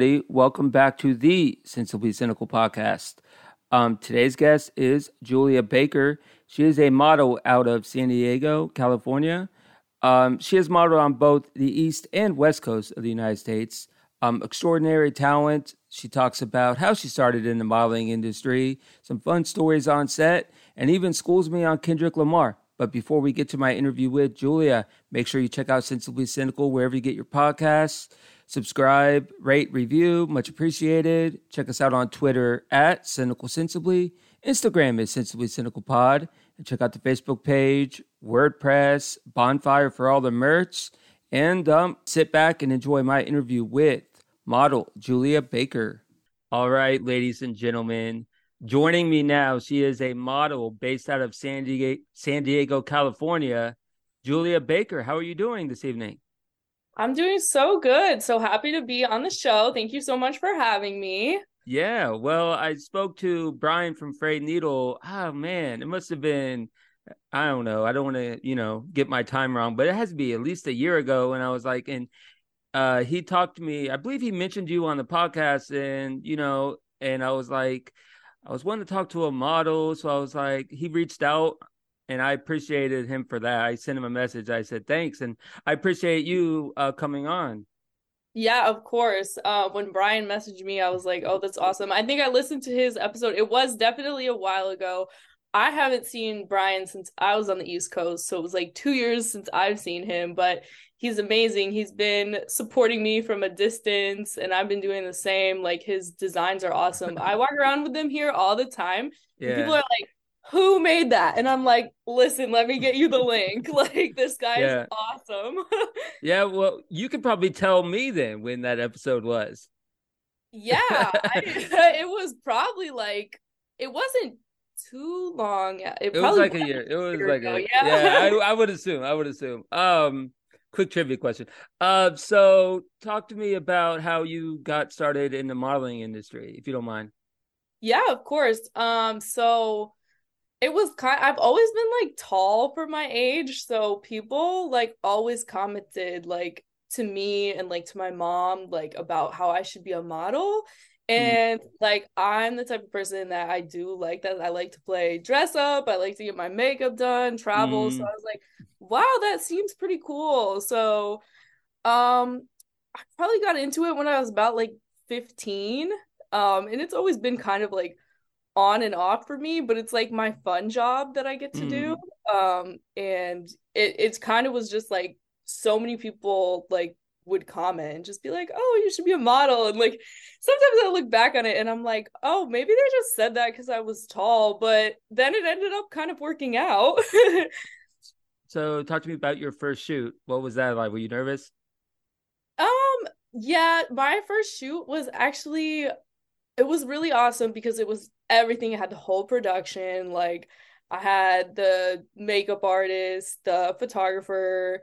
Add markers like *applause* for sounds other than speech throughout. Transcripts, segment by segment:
everybody. Welcome back to the Sensibly Cynical podcast. Um, today's guest is Julia Baker. She is a model out of San Diego, California. Um, she has modeled on both the East and West Coast of the United States. Um, extraordinary talent. She talks about how she started in the modeling industry, some fun stories on set, and even schools me on Kendrick Lamar. But before we get to my interview with Julia, make sure you check out Sensibly Cynical wherever you get your podcasts. Subscribe, rate, review, much appreciated. Check us out on Twitter at Cynical Sensibly. Instagram is Sensibly Cynical Pod. And check out the Facebook page, WordPress, Bonfire for all the merch. And um, sit back and enjoy my interview with model Julia Baker. All right, ladies and gentlemen, joining me now, she is a model based out of San Diego, San Diego, California. Julia Baker, how are you doing this evening? I'm doing so good. So happy to be on the show. Thank you so much for having me. Yeah, well, I spoke to Brian from Frayed Needle. Oh man, it must have been I don't know. I don't want to, you know, get my time wrong, but it has to be at least a year ago and I was like and uh he talked to me. I believe he mentioned you on the podcast and, you know, and I was like I was wanting to talk to a model, so I was like he reached out and I appreciated him for that. I sent him a message. I said thanks, and I appreciate you uh, coming on. Yeah, of course. Uh, when Brian messaged me, I was like, "Oh, that's awesome." I think I listened to his episode. It was definitely a while ago. I haven't seen Brian since I was on the East Coast, so it was like two years since I've seen him. But he's amazing. He's been supporting me from a distance, and I've been doing the same. Like his designs are awesome. I walk *laughs* around with them here all the time. Yeah. People are like, who made that? And I'm like, listen, let me get you the link. *laughs* Like this guy yeah. is awesome. *laughs* yeah, well, you could probably tell me then when that episode was. Yeah, I, *laughs* it was probably like it wasn't too long. It, it was like a year. It was like ago. a yeah. yeah I, I would assume. I would assume. Um, quick trivia question. Uh, so talk to me about how you got started in the modeling industry, if you don't mind. Yeah, of course. Um, so it was kind I've always been like tall for my age, so people like always commented like to me and like to my mom like about how I should be a model. Mm. And mm. like I'm the type of person that I do like that. I like to play dress up. I like to get my makeup done, travel. Mm. So I was like, wow, that seems pretty cool. So um I probably got into it when I was about like 15. Um and it's always been kind of like on and off for me, but it's like my fun job that I get to mm. do. Um, and it it's kind of was just like so many people like would comment and just be like, "Oh, you should be a model." And like sometimes I look back on it and I'm like, "Oh, maybe they just said that cuz I was tall." But then it ended up kind of working out. *laughs* so, talk to me about your first shoot. What was that like? Were you nervous? Um, yeah, my first shoot was actually it was really awesome because it was everything. It had the whole production. Like I had the makeup artist, the photographer.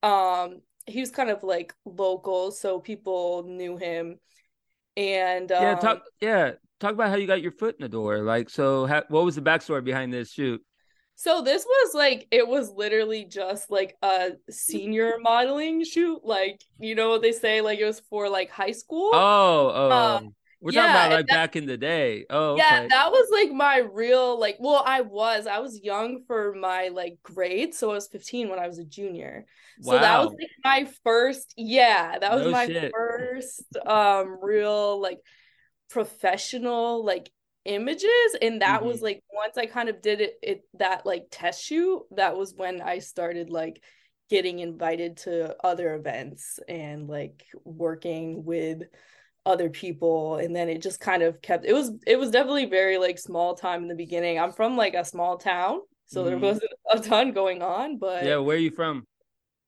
Um, he was kind of like local, so people knew him. And um, yeah, talk yeah, talk about how you got your foot in the door. Like, so how, what was the backstory behind this shoot? So this was like it was literally just like a senior modeling shoot. Like you know what they say, like it was for like high school. Oh, oh. Um, we're yeah, talking about like that, back in the day. Oh, yeah, okay. that was like my real like. Well, I was I was young for my like grade, so I was 15 when I was a junior. Wow. So that was like my first. Yeah, that was no my shit. first um real like professional like images, and that mm-hmm. was like once I kind of did it, it that like test shoot. That was when I started like getting invited to other events and like working with other people and then it just kind of kept it was it was definitely very like small time in the beginning. I'm from like a small town so mm-hmm. there wasn't *laughs* a ton going on but yeah where are you from?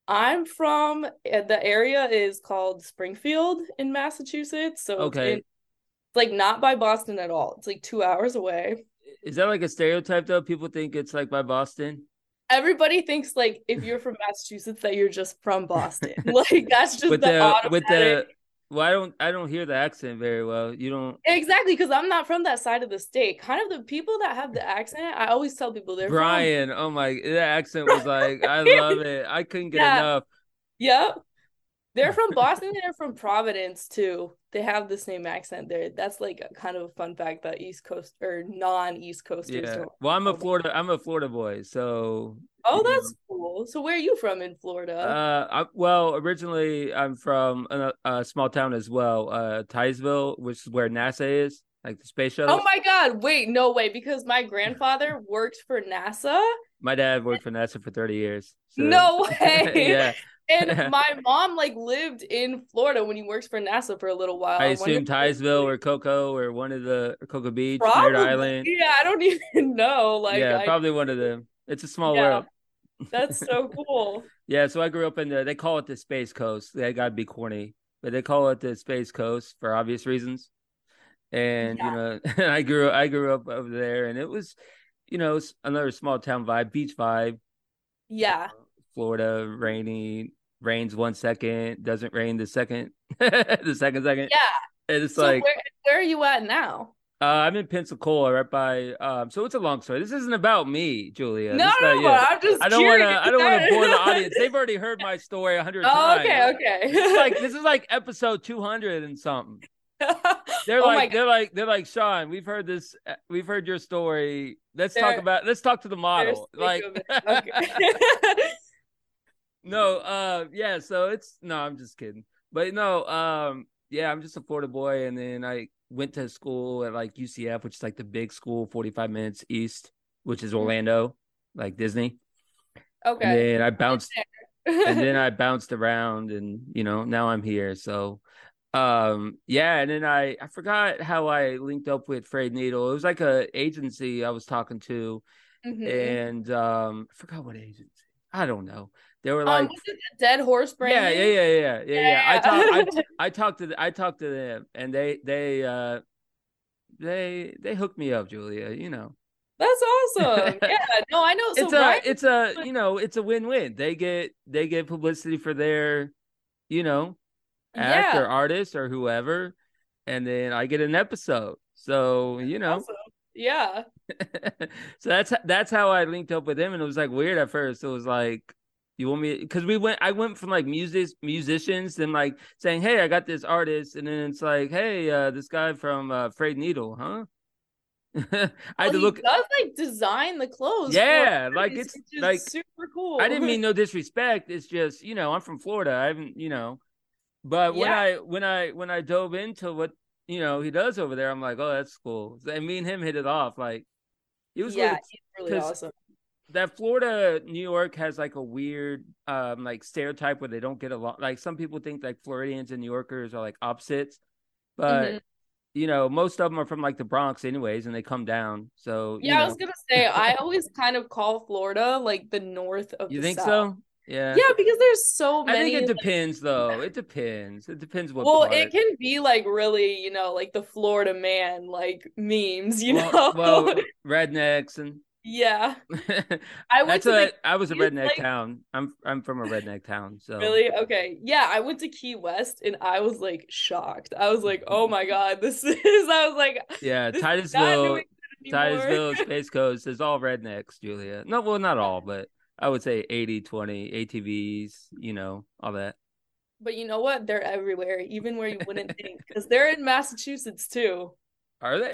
I'm from eh, the area is called springfield in massachusetts so okay. it's, it's like not by boston at all. It's like two hours away. Is that like a stereotype though? People think it's like by boston? Everybody thinks like if you're from *laughs* massachusetts that you're just from boston. *laughs* Like that's just with the, the with the well, I don't I don't hear the accent very well. You don't exactly because I'm not from that side of the state. Kind of the people that have the accent, I always tell people they're Brian. From... Oh my, that accent was like I *laughs* love it. I couldn't get yeah. enough. Yep. They're from *laughs* Boston. They're from Providence too. They have the same accent there. That's like a, kind of a fun fact that East Coast or non-East Coasters. Yeah. don't- Well, I'm a Florida. I'm a Florida boy. So. Oh, you know, that's cool. So where are you from in Florida? Uh, I, well, originally I'm from a, a small town as well, uh, Titusville, which is where NASA is, like the space shuttle. oh my God! Wait, no way. Because my *laughs* grandfather worked for NASA. My dad worked for NASA for 30 years. so- No *laughs* way. yeah, And *laughs* my mom like lived in Florida when he works for NASA for a little while. I assume Titusville or Cocoa or one of the Cocoa Beach, Probably. Island. Yeah, I don't *laughs* even know. Like, yeah, I- probably one of them. It's a small Yeah. world. that's so *laughs* cool. Yeah, so I grew up in the. They call it the Space Coast. They gotta be corny, but they call it the Space Coast for obvious reasons. And you know, I grew I grew up over there, and it was, you know, another small town vibe, beach vibe. Yeah. Uh, Florida, rainy, rains one second, doesn't rain the second, *laughs* the second second. Yeah. And it's So like where where are you at now? uh, I'm in Pensacola, right by. Um, so it's a long story. This isn't about me, Julia. no, no, you. but I'm just I don't want to. I don't want to *laughs* bore the audience. They've already heard my story a hundred Oh, times. okay, okay. This like this is like *laughs* episode two hundred and something. They're Oh like they're like they're like Sean. We've heard this. uh, We've heard your story. Let's talk They're- about. Let's talk to the model. Like sick of it. Okay. No, uh, yeah. So it's no. I'm just kidding. But no, um, yeah. I'm just a Florida boy, and then I went to school at like UCF, which is like the big school, 45 minutes east, which is Orlando, like Disney. Okay. And then I bounced and then I bounced around and you know now I'm here so um yeah and then I I forgot how I linked up with Frayed Needle it was like a agency I was talking to Mhm. and um I forgot what agency I don't know they were Um, like the Dead Horse Brand? yeah yeah yeah yeah yeah yeah I talked I, *laughs* I talked to the, I talked to them and they they uh they they hooked me up Julia you know That's awesome. *laughs* Yeah. No, I know. So it's a Ryan- it's a you know it's a win-win they get they get publicity for their you know act Yeah. or artist or whoever and then i get an episode so you know awesome. Yeah. *laughs* so that's that's how i linked up with him and it was like weird at first it was like you want me because we went i went from like music musicians and like saying hey i got this artist and then it's like hey uh this guy from uh Frayed needle huh *laughs* i had to he look does like design the clothes. Yeah, like, artists, it's, like, super cool. I didn't mean no disrespect. It's just you know I'm from Florida. I haven't you know, but when I when I when I dove into what you know he does over there, I'm like, oh, that's cool. And me and him hit it off. Like it was yeah, really awesome. that Florida New York has like a weird um like stereotype where they don't get along. Like some people think like Floridians and New Yorkers are like opposites, but Mhm. you know most of them are from like the Bronx anyways, and they come down. So Yeah, you I was gonna say I always kind of call Florida like the north of you think South. so? Yeah. Yeah, because there's so many. I think it like- depends, though. It depends. It depends what. well, part. it can be like really, you know, like the Florida man like memes, you well, know. well, *laughs* rednecks and yeah, *laughs* I went to a. the I was a redneck like- town. I'm I'm from a redneck town, so Really? Okay. Yeah, I went to Key West and I was like shocked. I was like, "Oh my god, this *laughs* is." I was like, yeah. "This is not Titusville, Titusville, Space Coast is all rednecks, Julia. No, well, not all, but I would say 80, 20 ATVs. You know, all that. But you know what? They're everywhere, even where you wouldn't *laughs* think, because they're in Massachusetts too. Are they?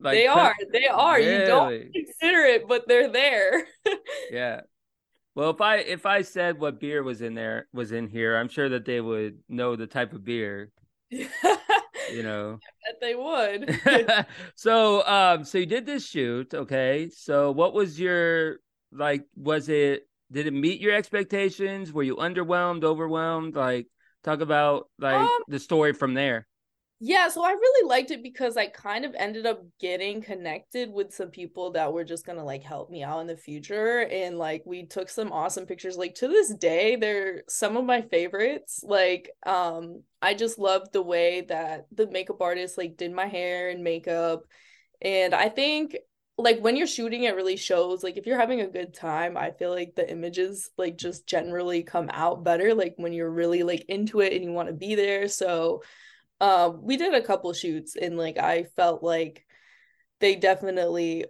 Like, they are. *laughs* They are. You don't consider it, but they're there. *laughs* Yeah. Well, if I if I said what beer was in there was in here, I'm sure that they would know the type of beer. You know. Bet they would. so um so you did this shoot okay so what was your like was it did it meet your expectations were you underwhelmed overwhelmed like talk about like Um, the story from there Yeah, so I really liked it because I kind of ended up getting connected with some people that were just gonna like help me out in the future. And like we took some awesome pictures. Like to this day, they're some of my favorites. Like, um, I just loved the way that the makeup artist like did my hair and makeup. And I think like when you're shooting, it really shows. Like if you're having a good time, I feel like the images like just generally come out better, like when you're really like into it and you want to be there. So uh, we did a couple shoots and like I felt like they definitely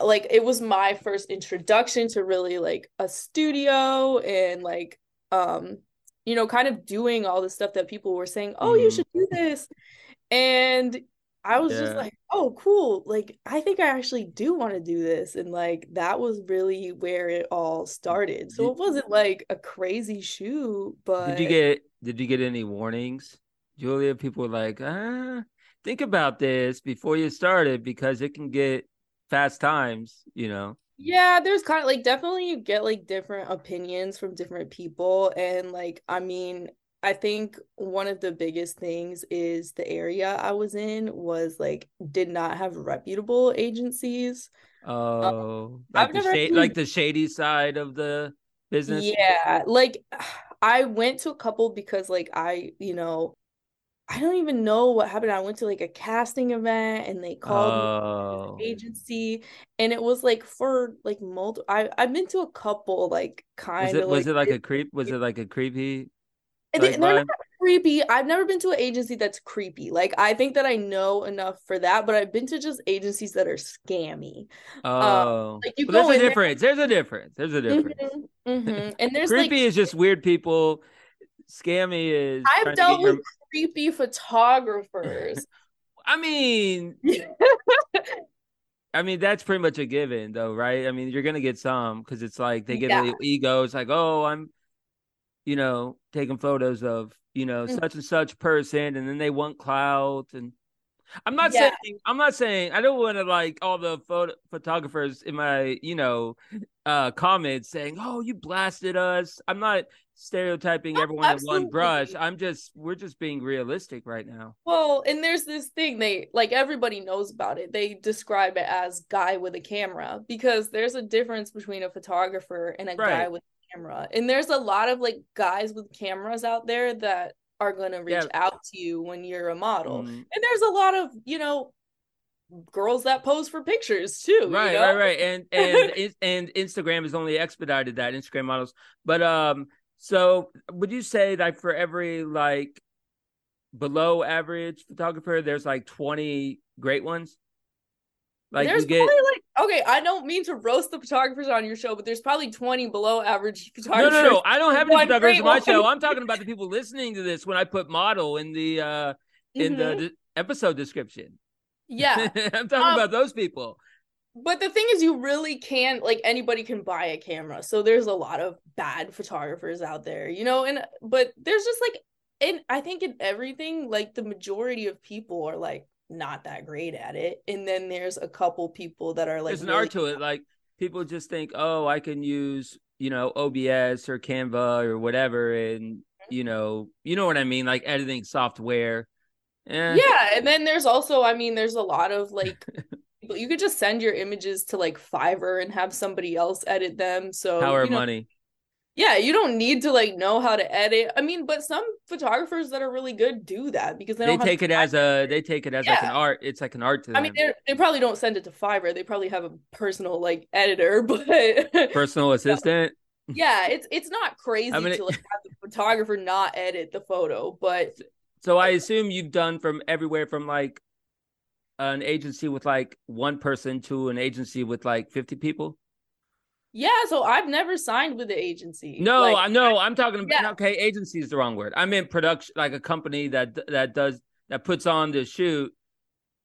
like it was my first introduction to really like a studio and like um you know, kind of doing all the stuff that people were saying, "Oh, you Mhm. should do this." And I was just like, "Oh, cool. Like I think I actually do want to do this." And like that was really where it all started. So it wasn't like a crazy shoot, but did you get did you get any warnings, Julia? People were like, ah, think about this before you start it because it can get fast times, you know. Yeah, there's kind of like definitely you get like different opinions from different people. And like, I mean, I think one of the biggest things is the area I was in was like did not have reputable agencies. Um, Oh, like the actually, like the shady side of the business. yeah, like *sighs* I went to a couple because like I, you know, I don't even know what happened. I went to like a casting event and they called me Oh, agency and it was like for like multiple I I've been to a couple like kind of was like it like a creep? Was it like a creepy they- like they're not creepy. I've never been to an agency that's creepy. Like I think that I know enough for that, but I've been to just agencies that are scammy. Um Oh, like you well, there's a in there difference. There's a difference. There's a difference. Mhm, mhm. and there's like Creepy is just weird people. Scammy is I've trying to get dealt your. creepy photographers. *laughs* I mean, I mean that's pretty much a given, though, right? I mean, you're gonna get some because it's like they get Yeah. little ego. It's like, oh, I'm, you know, taking photos of you know Mm, such and such person, and then they want clout and I'm not Yeah. saying I'm not saying I don't want to like all the photo photographers in my you know uh comments saying oh you blasted us. I'm not stereotyping Oh, everyone in one brush. I'm just we're just being realistic right now. Well, and there's this thing they like everybody knows about it. They describe it as guy with a camera because there's a difference between a photographer and a guy with camera. And there's a lot of like guys with cameras out there that are going to reach Yeah. out to you when you're a model. Mm. And there's a lot of, you know, girls that pose for pictures too, you Right, know? right, right. And *laughs* and and Instagram has only expedited that Instagram models. But um so would you say that for every like below average photographer there's like 20 great ones? Like There's you get probably like okay, I don't mean to roast the photographers on your show, but there's probably 20 below average photographers. no, no. No. I don't have any photographers on my show. I'm talking about the people listening to this when I put model in the uh in the Mhm. d- episode description. Yeah. *laughs* I'm talking Um, about those people. But the thing is, you really can't like anybody can buy a camera. So there's a lot of bad photographers out there, you know, and but there's just like and I think in everything, like the majority of people are like not that great at it. And then there's a couple people that are like There's an really art to it. Like people just think, oh, I can use, you know, OBS or Canva or whatever, and you know, you know what I mean, like editing software. Eh, Yeah, and then there's also, I mean, there's a lot of like *laughs* you could just send your images to like Fiverr and have somebody else edit them. So, power you know, money. Yeah, you don't need to like know how to edit. I mean, but some photographers that are really good do that because they They take it as a they take it as like an art. It's like an art to I mean, they they probably don't send it to Fiverr. They probably have a personal like editor, *laughs* but Personal *laughs* assistant. yeah, it's it's not crazy I mean, to like have the photographer not edit the photo, but So I assume you've done from everywhere from like an agency with like one person to an agency with like 50 people. Yeah, so I've never signed with the agency. No, Like, I know. I'm talking about Yeah. okay, agency is the wrong word. I meant production like a company that that does that puts on the shoot.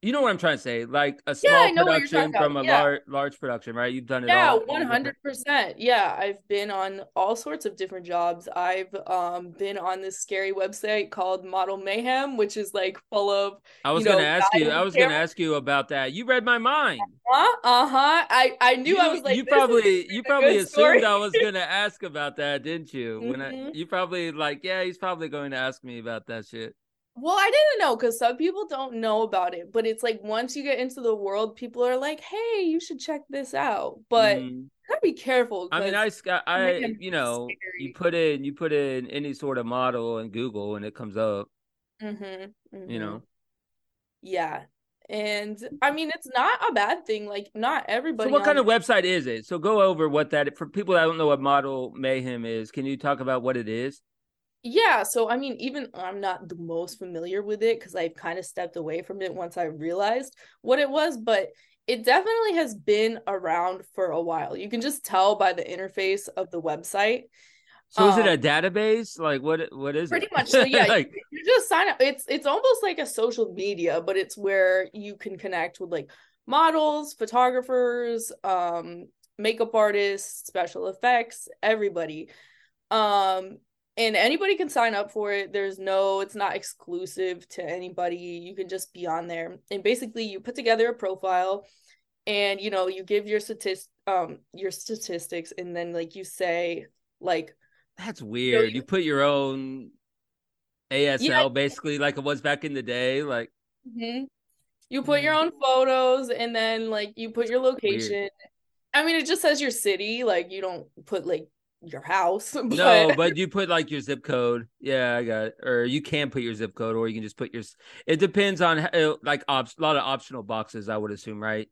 You know what I'm trying to say? Like a small I know what you're production from a. Yeah. large large production, right? You've done it Yeah, one hundred percent. Yeah, I've been on all sorts of different jobs. I've um been on this scary website called Model Mayhem, which is like full of I was you gonna ask you. I was gonna ask you about that. You read my mind. huh, uh-huh. I I knew you, I was like you probably you probably assumed story. I was *laughs* gonna ask about that, didn't you? When I Mhm. you probably like, yeah, he's probably going to ask me about that shit. Well, I didn't know because some people don't know about it, but it's like once you get into the world, people are like, "Hey, you should check this out." But Mhm. you gotta be careful. I mean, I I you know you put in you put in any sort of model in Google and it comes up. Mhm, You mhm. know. Yeah. And I mean, it's not a bad thing. Like, not everybody. So what on kind of website is it? So go over what that for people that don't know what Model Mayhem is. Can you talk about what it is? Yeah, so I mean, even I'm not the most familiar with it because I've kind of stepped away from it once I realized what it was, but it definitely has been around for a while. You can just tell by the interface of the website. So is it a um, database? Like what what is it? pretty it? much. So yeah, *laughs* like, you, you just sign up. It's it's almost like a social media, but it's where you can connect with like models, photographers, um, makeup artists, special effects, everybody. Um, and anybody can sign up for it. There's no, it's not exclusive to anybody. You can just be on there. And basically you put together a profile and you know, you give your statistics um your statistics and then like you say like that's weird. You, know, you, put your own ASL yeah. basically like it was back in the day. Like mm-hmm. you put your mm. own photos and then like you put your location. I mean, it just says your city. Like you don't put like your house. *laughs* But... No, but you put like your zip code. Yeah, I got it. Or you can put your zip code, or you can just put your. It depends on uh, like op- a lot of optional boxes. I would assume, right?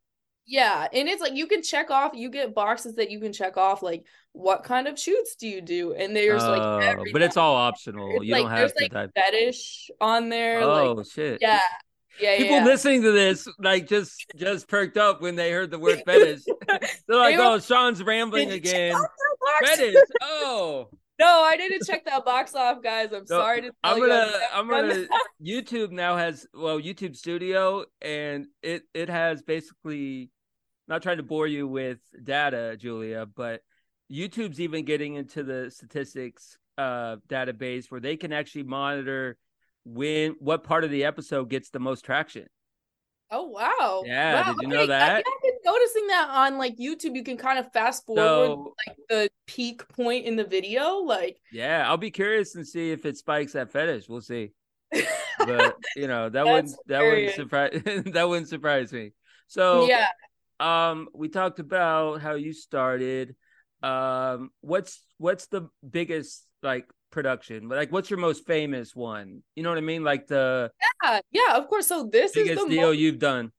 Yeah, and it's like you can check off. You get boxes that you can check off, like what kind of shoots do you do, and there's like, oh, but it's all *laughs* optional. It's you like, don't have to like type fetish on there. Oh like, shit! Yeah, yeah. People yeah. listening to this like just just perked up when they heard the word fetish. *laughs* They're like, "Oh, Sean's rambling again." Fetish. Oh. *laughs* No, I didn't check that box off, guys. I'm no, sorry to I'm gonna I'm *laughs* gonna YouTube now has well YouTube Studio and it it has basically not trying to bore you with data, Julia, but YouTube's even getting into the statistics uh, database where they can actually monitor when what part of the episode gets the most traction. Oh wow! Yeah, wow. did you okay. know that? I've been noticing that on like YouTube. You can kind of fast forward so, like the peak point in the video. Like, yeah, I'll be curious and see if it spikes that fetish. We'll see. *laughs* but you know that wouldn't that wouldn't surprise *laughs* that wouldn't surprise me. So yeah, um we talked about how you started um what's what's the biggest like production like what's your most famous one you know what i mean like the yeah yeah of course so this biggest is the deal most, you've done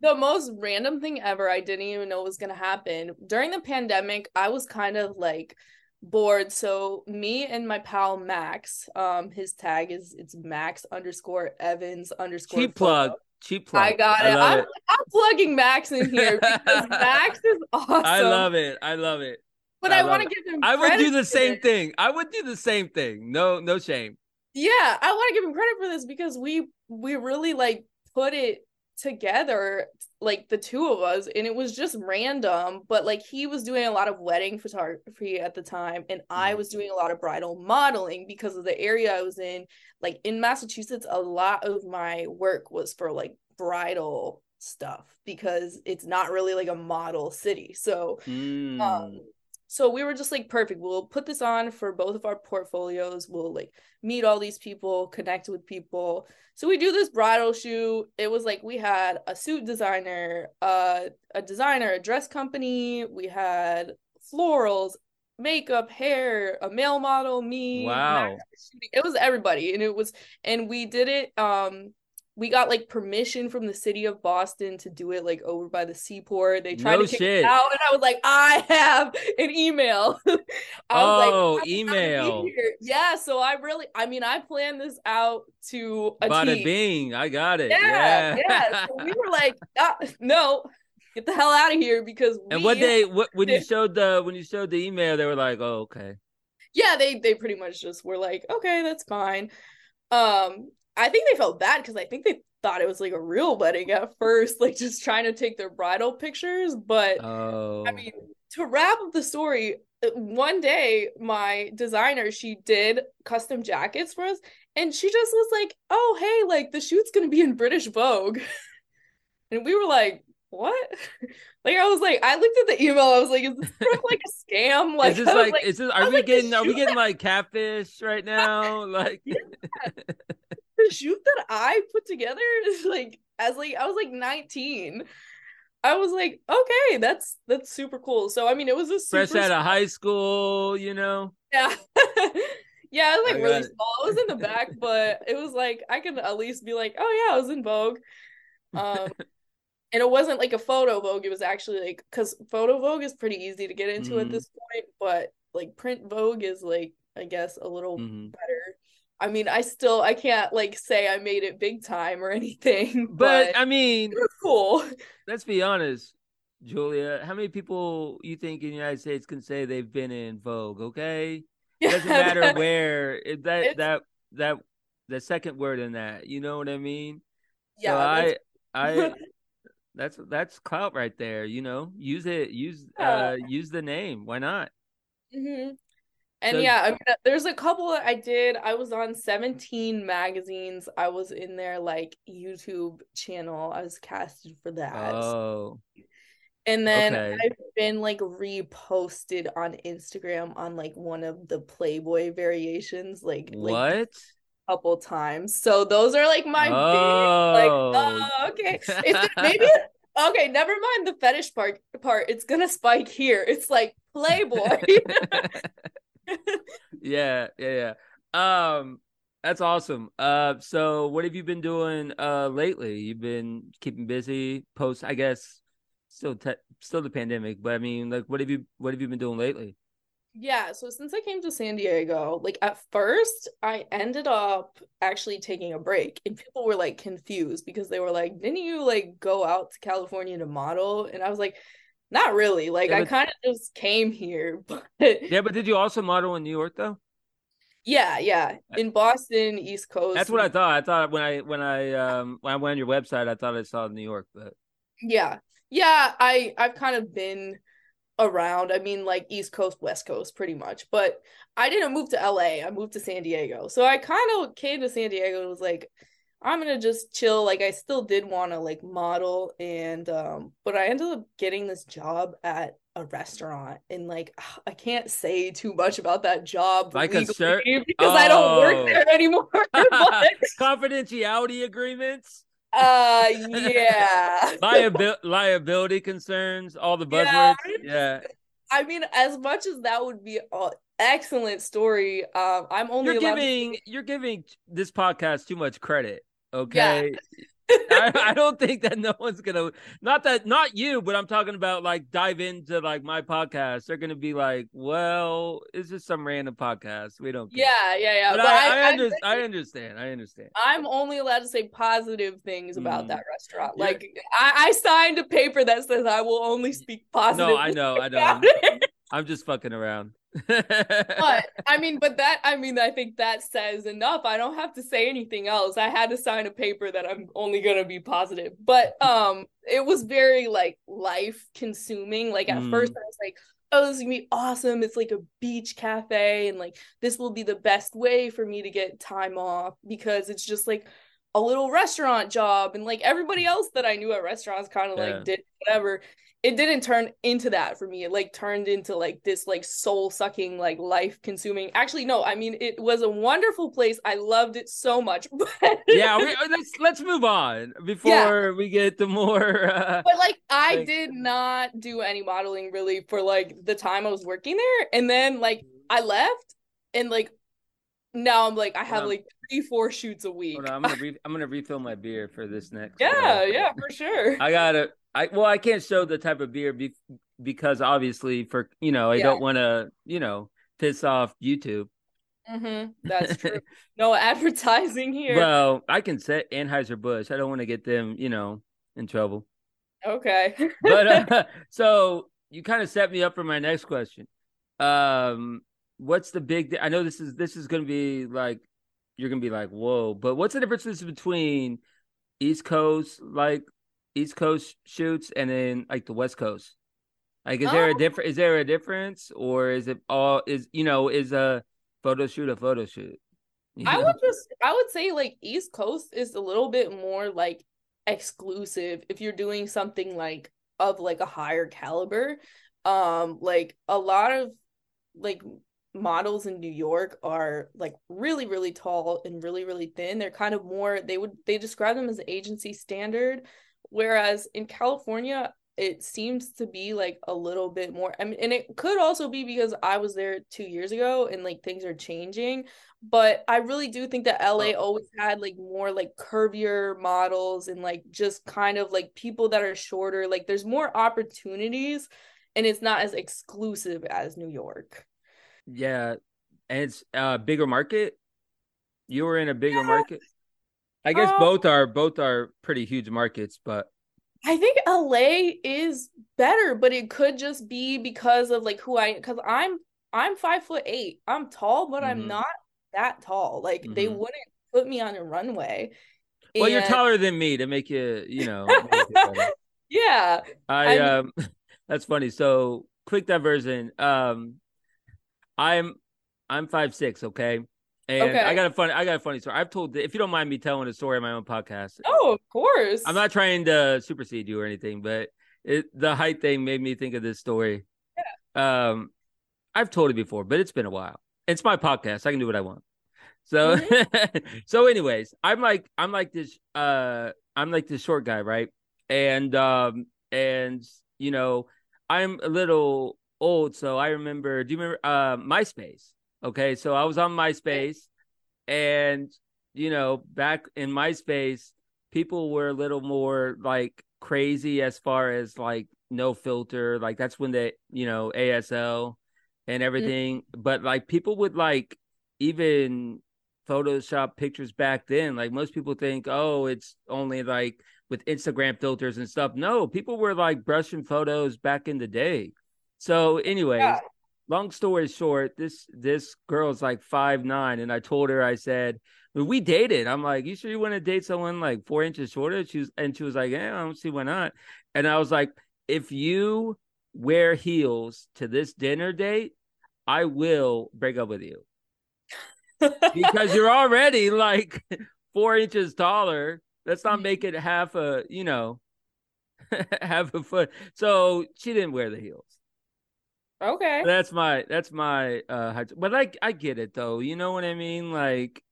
the most random thing ever i didn't even know was gonna happen during the pandemic i was kind of like bored so me and my pal max um his tag is it's max underscore evans underscore cheap plug Cheap plug. I got it. I am it. I'm plugging Max in here because *laughs* Max is awesome. I love it. I love it. But I, I want to give him. I would do the same thing. I would do the same thing. No, no shame. Yeah, I want to give him credit for this because we we really like put it together like the two of us and it was just random but like he was doing a lot of wedding photography at the time and i mm. was doing a lot of bridal modeling because of the area i was in like in massachusetts a lot of my work was for like bridal stuff because it's not really like a model city so mm. um so we were just like perfect. We'll put this on for both of our portfolios. We'll like meet all these people connect with people. So we do this bridal shoot. It was like we had a suit designer uh, a designer a dress company. We had florals makeup hair a male model me wow. it was everybody and it was and we did it um we got like permission from the city of Boston to do it like over by the seaport. They tried no to kick shit. it out, and I was like, I have an email. *laughs* I was oh, like, email. Yeah, so I really, I mean, I planned this out to a Bada bing, I got it. Yeah, yeah. yeah. So we were like, *laughs* ah, no, get the hell out of here because. and what they what when you showed the when you showed the email, they were like, oh okay. Yeah, they they pretty much just were like, okay, that's fine. Um, I think they felt bad because I think they thought it was like a real wedding at first, like just trying to take their bridal pictures. But oh. I mean, to wrap up the story, uh, one day my designer she did custom jackets for us, and she just was like, "Oh, hey, like the shoot's gonna be in British Vogue," *laughs* and we were like, "What?" *laughs* Like I was like, I looked at the email. I was like, "Is this like a *laughs* scam?" Like, is this like, like, is this? Are we like, getting? Are we getting like catfish right now? Like, the shoot that I put together *laughs* is like as like I was like 19. I was like, okay, that's that's super cool. So I mean, it was a super fresh out of high school, you know. Yeah, *laughs* yeah, I was like I really small. I was in the back, but it was like I can at least be like, oh yeah, I was in Vogue. Um, *laughs* and it wasn't like a photo Vogue. It was actually like because photo Vogue is pretty easy to get into mm-hmm. at this point, but like print Vogue is like I guess a little mm-hmm. better. I mean, I still I can't like say I made it big time or *laughs* anything. But, but I mean, cool. Let's be honest, Julia. How many people you think in the United States can say they've been in Vogue? Okay, *laughs* It doesn't matter that- where. It, that that that the second word in that. You know what I mean? yeah, so I I *laughs* that's that's clout right there. You know, use it. Use Yeah. uh use the name. Why not? hmm And So- yeah, I mean, uh, there's a couple that I did. I was on 17 magazines. I was in their like YouTube channel. I was casted for that. Oh, And then okay. I've been like reposted on Instagram on like one of the Playboy variations, like like what? a couple times. So those are like my Oh. big like oh okay. It's maybe *laughs* okay, never mind the fetish part part. It's gonna spike here. It's like Playboy. *laughs* *laughs* *laughs* yeah, yeah, yeah. Um, that's awesome. Uh, so what have you been doing uh lately? You've been keeping busy. Post, I guess, still te- still the pandemic, but I mean, like, what have you what have you been doing lately? Yeah, so since I came to San Diego, like at first I ended up actually taking a break and people were like confused because they were like, "Didn't you like go out to California to model?" And I was like, "Not really. Like Yeah, I kind of just came here." *laughs* But Yeah, but did you also model in New York though? yeah, yeah, in Boston, East Coast. That's what I thought. I thought when I when I um when I went on your website, I thought I saw New York, but Yeah. Yeah, I I've kind of been around. I mean like East Coast, West Coast pretty much. But I didn't move to LA. I moved to San Diego. So I kind of came to San Diego and was like I'm going to just chill. Like I still did want to like model and um but I ended up getting this job at a restaurant and like *sighs* I can't say too much about that job Like a *laughs* because I don't Oh. work there anymore. *laughs* *laughs* Confidentiality agreements, uh yeah. liabil- liability concerns, all the buzzwords. Yeah, I mean, as much as that would be excellent story, um, I'm only you're allowed to giving you're giving this podcast too much credit. Okay, *laughs* I, I don't think that no one's gonna not that not you, but I'm talking about like dive into like my podcast. They're gonna be like, well, it's just some random podcast. We don't. care. yeah, yeah, yeah. but, But, I, I, I, under, I understand. I understand. I'm only allowed to say positive things about Mm. that restaurant. You're- Like, I, I signed a paper that says I will only speak positive. No, I know, I know. I'm just fucking around. But *laughs* I mean, but that I mean, I think that says enough. I don't have to say anything else. I had to sign a paper that I'm only gonna be positive. But um, it was very like life consuming. Like at Mm. first, I was like, "Oh, this is gonna be awesome! It's like a beach cafe, and like this will be the best way for me to get time off because it's just like." A little restaurant job, and like everybody else that I knew at restaurants kind of Yeah. like did whatever it didn't turn into that for me. It like turned into like this like soul sucking, like life consuming. Actually, no, I mean it was a wonderful place. I loved it so much. *laughs* But yeah, we, uh, let's let's move on before we get to more. Uh, but like I Like- did not do any modeling really for like the time I was working there. And then like I left and like now I'm like I have on. like three, four shoots a week. on, I'm gonna re- I'm gonna refill my beer for this next. *laughs* Yeah, yeah, for sure. I gotta. I well, I can't show the type of beer be, because obviously for you know I Yeah. don't want to you know piss off YouTube. hmm That's *laughs* true. No advertising here. Well, I can say Anheuser Busch. I don't want to get them you know in trouble. okay. But *laughs* uh, so you kind of set me up for my next question. Um, what's the big? I know this is this is gonna be like you're gonna be like whoa, but what's the difference between East Coast like East Coast shoots and then like the West Coast? Like, is there a Um, different? Is there a difference, or is it all? Is you know is a photo shoot a photo shoot? You I would just I would say like East Coast is a little bit more like exclusive if you're doing something like of like a higher caliber. Um like a lot of like models in New York are like really really tall and really really thin. They're kind of more they would they describe them as agency standard whereas in California it seems to be like a little bit more I mean and it could also be because I was there 2 years ago and like things are changing but I really do think that LA always had like more like curvier models and like just kind of like people that are shorter. Like there's more opportunities and it's not as exclusive as New York. Yeah, and it's a bigger market. You were in a bigger Yeah. market. I guess Um, both are both are pretty huge markets, but I think LA is better, but it could just be because of like who I because I'm I'm five foot eight. I'm tall, but I'm Mhm. not that tall. Like they Mhm. wouldn't put me on a runway. Well, you're taller than me to make you, you know. *laughs* make you feel better. yeah. I I mean- um, *laughs* that's funny. So quick diversion. Um, I'm I'm five six. Okay, and Okay. I got a funny I got a funny story. I've told if you don't mind me telling a story on my own podcast. Oh, of course. I'm not trying to supersede you or anything, but it, the height thing made me think of this story. Yeah. Um, I've told it before, but it's been a while. It's my podcast. I can do what I want. So, *laughs* so anyways, I'm like, I'm like this, uh, I'm like this short guy, right? And, um, and you know, I'm a little old, so I remember. Do you remember, uh, MySpace? Okay, so I was on MySpace, and you know, back in MySpace, people were a little more like crazy as far as like no filter. Like that's when they, you know, ASL and everything. But like people would like even Photoshop pictures back then. Like most people think, oh, it's only like with Instagram filters and stuff. No, people were like brushing photos back in the day. So, anyway, Yeah. long story short, this this girl's like five nine, and I told her, I said, we dated, I'm like, you sure you want to date someone like four inches shorter? She was, and she was like, yeah, I don't see why not. And I was like, if you wear heels to this dinner date, I will break up with you because you're already like *laughs* four inches taller. Let's not make it half a, you know, *laughs* half a foot. So she didn't wear the heels. Okay. That's my that's my uh but like I get it though. You know what I mean? Like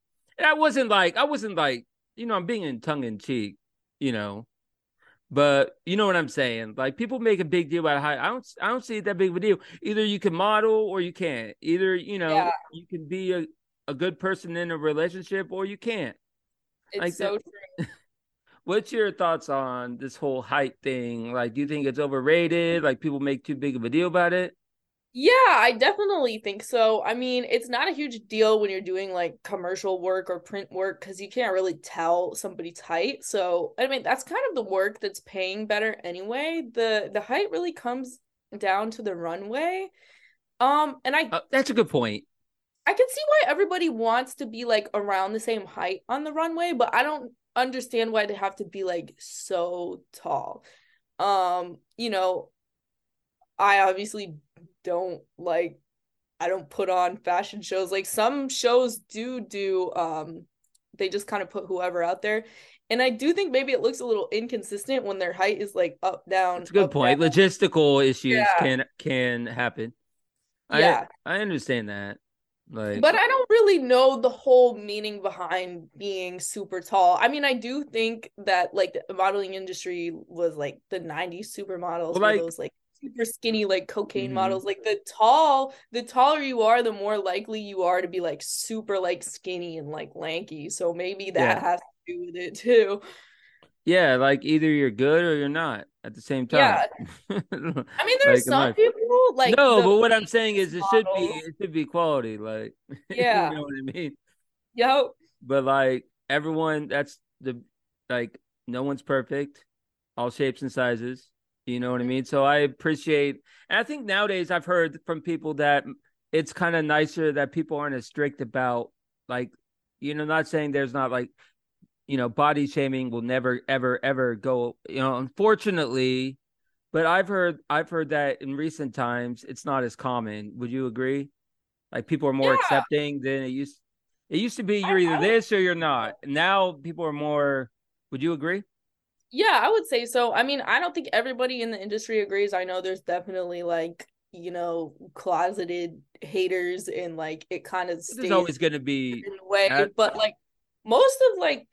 I wasn't like I wasn't like, you know, I'm being in tongue in cheek, you know. But you know what I'm saying? Like people make a big deal about height. I don't I don't see it that big of a deal. Either you can model or you can't. Either, you know, Yeah. you can be a, a good person in a relationship or you can't. It's like so that- true. *laughs* What's your thoughts on this whole height thing? Like, do you think it's overrated? Like, people make too big of a deal about it? Yeah, I definitely think so. I mean, it's not a huge deal when you're doing like commercial work or print work because you can't really tell somebody's height. So, I mean, that's kind of the work that's paying better anyway. The the height really comes down to the runway. Um, and I Uh, that's a good point. I can see why everybody wants to be like around the same height on the runway, but I don't understand why they have to be like so tall. Um, you know, I obviously don't like I don't put on fashion shows. Like some shows do do um they just kind of put whoever out there. And I do think maybe it looks a little inconsistent when their height is like up down. That's a good point. down. Logistical issues Yeah. can can happen. Yeah. I understand that. Like, But I don't really know the whole meaning behind being super tall. I mean, I do think that like the modeling industry was like the 90s supermodels Well, like- those like super skinny like cocaine Mhm. models. Like the tall, the taller you are, the more likely you are to be like super like skinny and like lanky. So maybe that Yeah. has to do with it too. yeah, like either you're good or you're not at the same time Yeah. I mean, *laughs* there's in some people like no, but what I'm saying is it should be it should be quality. Like, *laughs* Yeah. you know what I mean. Yo, But like everyone, that's the like no one's perfect, all shapes and sizes. You know what I mean? So I appreciate, and I think nowadays I've heard from people that it's kind of nicer that people aren't as strict about like, you know, not saying there's not like, you know, body shaming will never ever ever go. You know, unfortunately, but I've heard I've heard that in recent times it's not as common. Would you agree? Like people are more Yeah. accepting than it used. It used to be you're either this or you're not. Now people are more. Would you agree? Yeah, I would say so. I mean, I don't think everybody in the industry agrees. I know there's definitely like, you know, closeted haters and like it kind of stays always going to be. in a way, at- but like most of like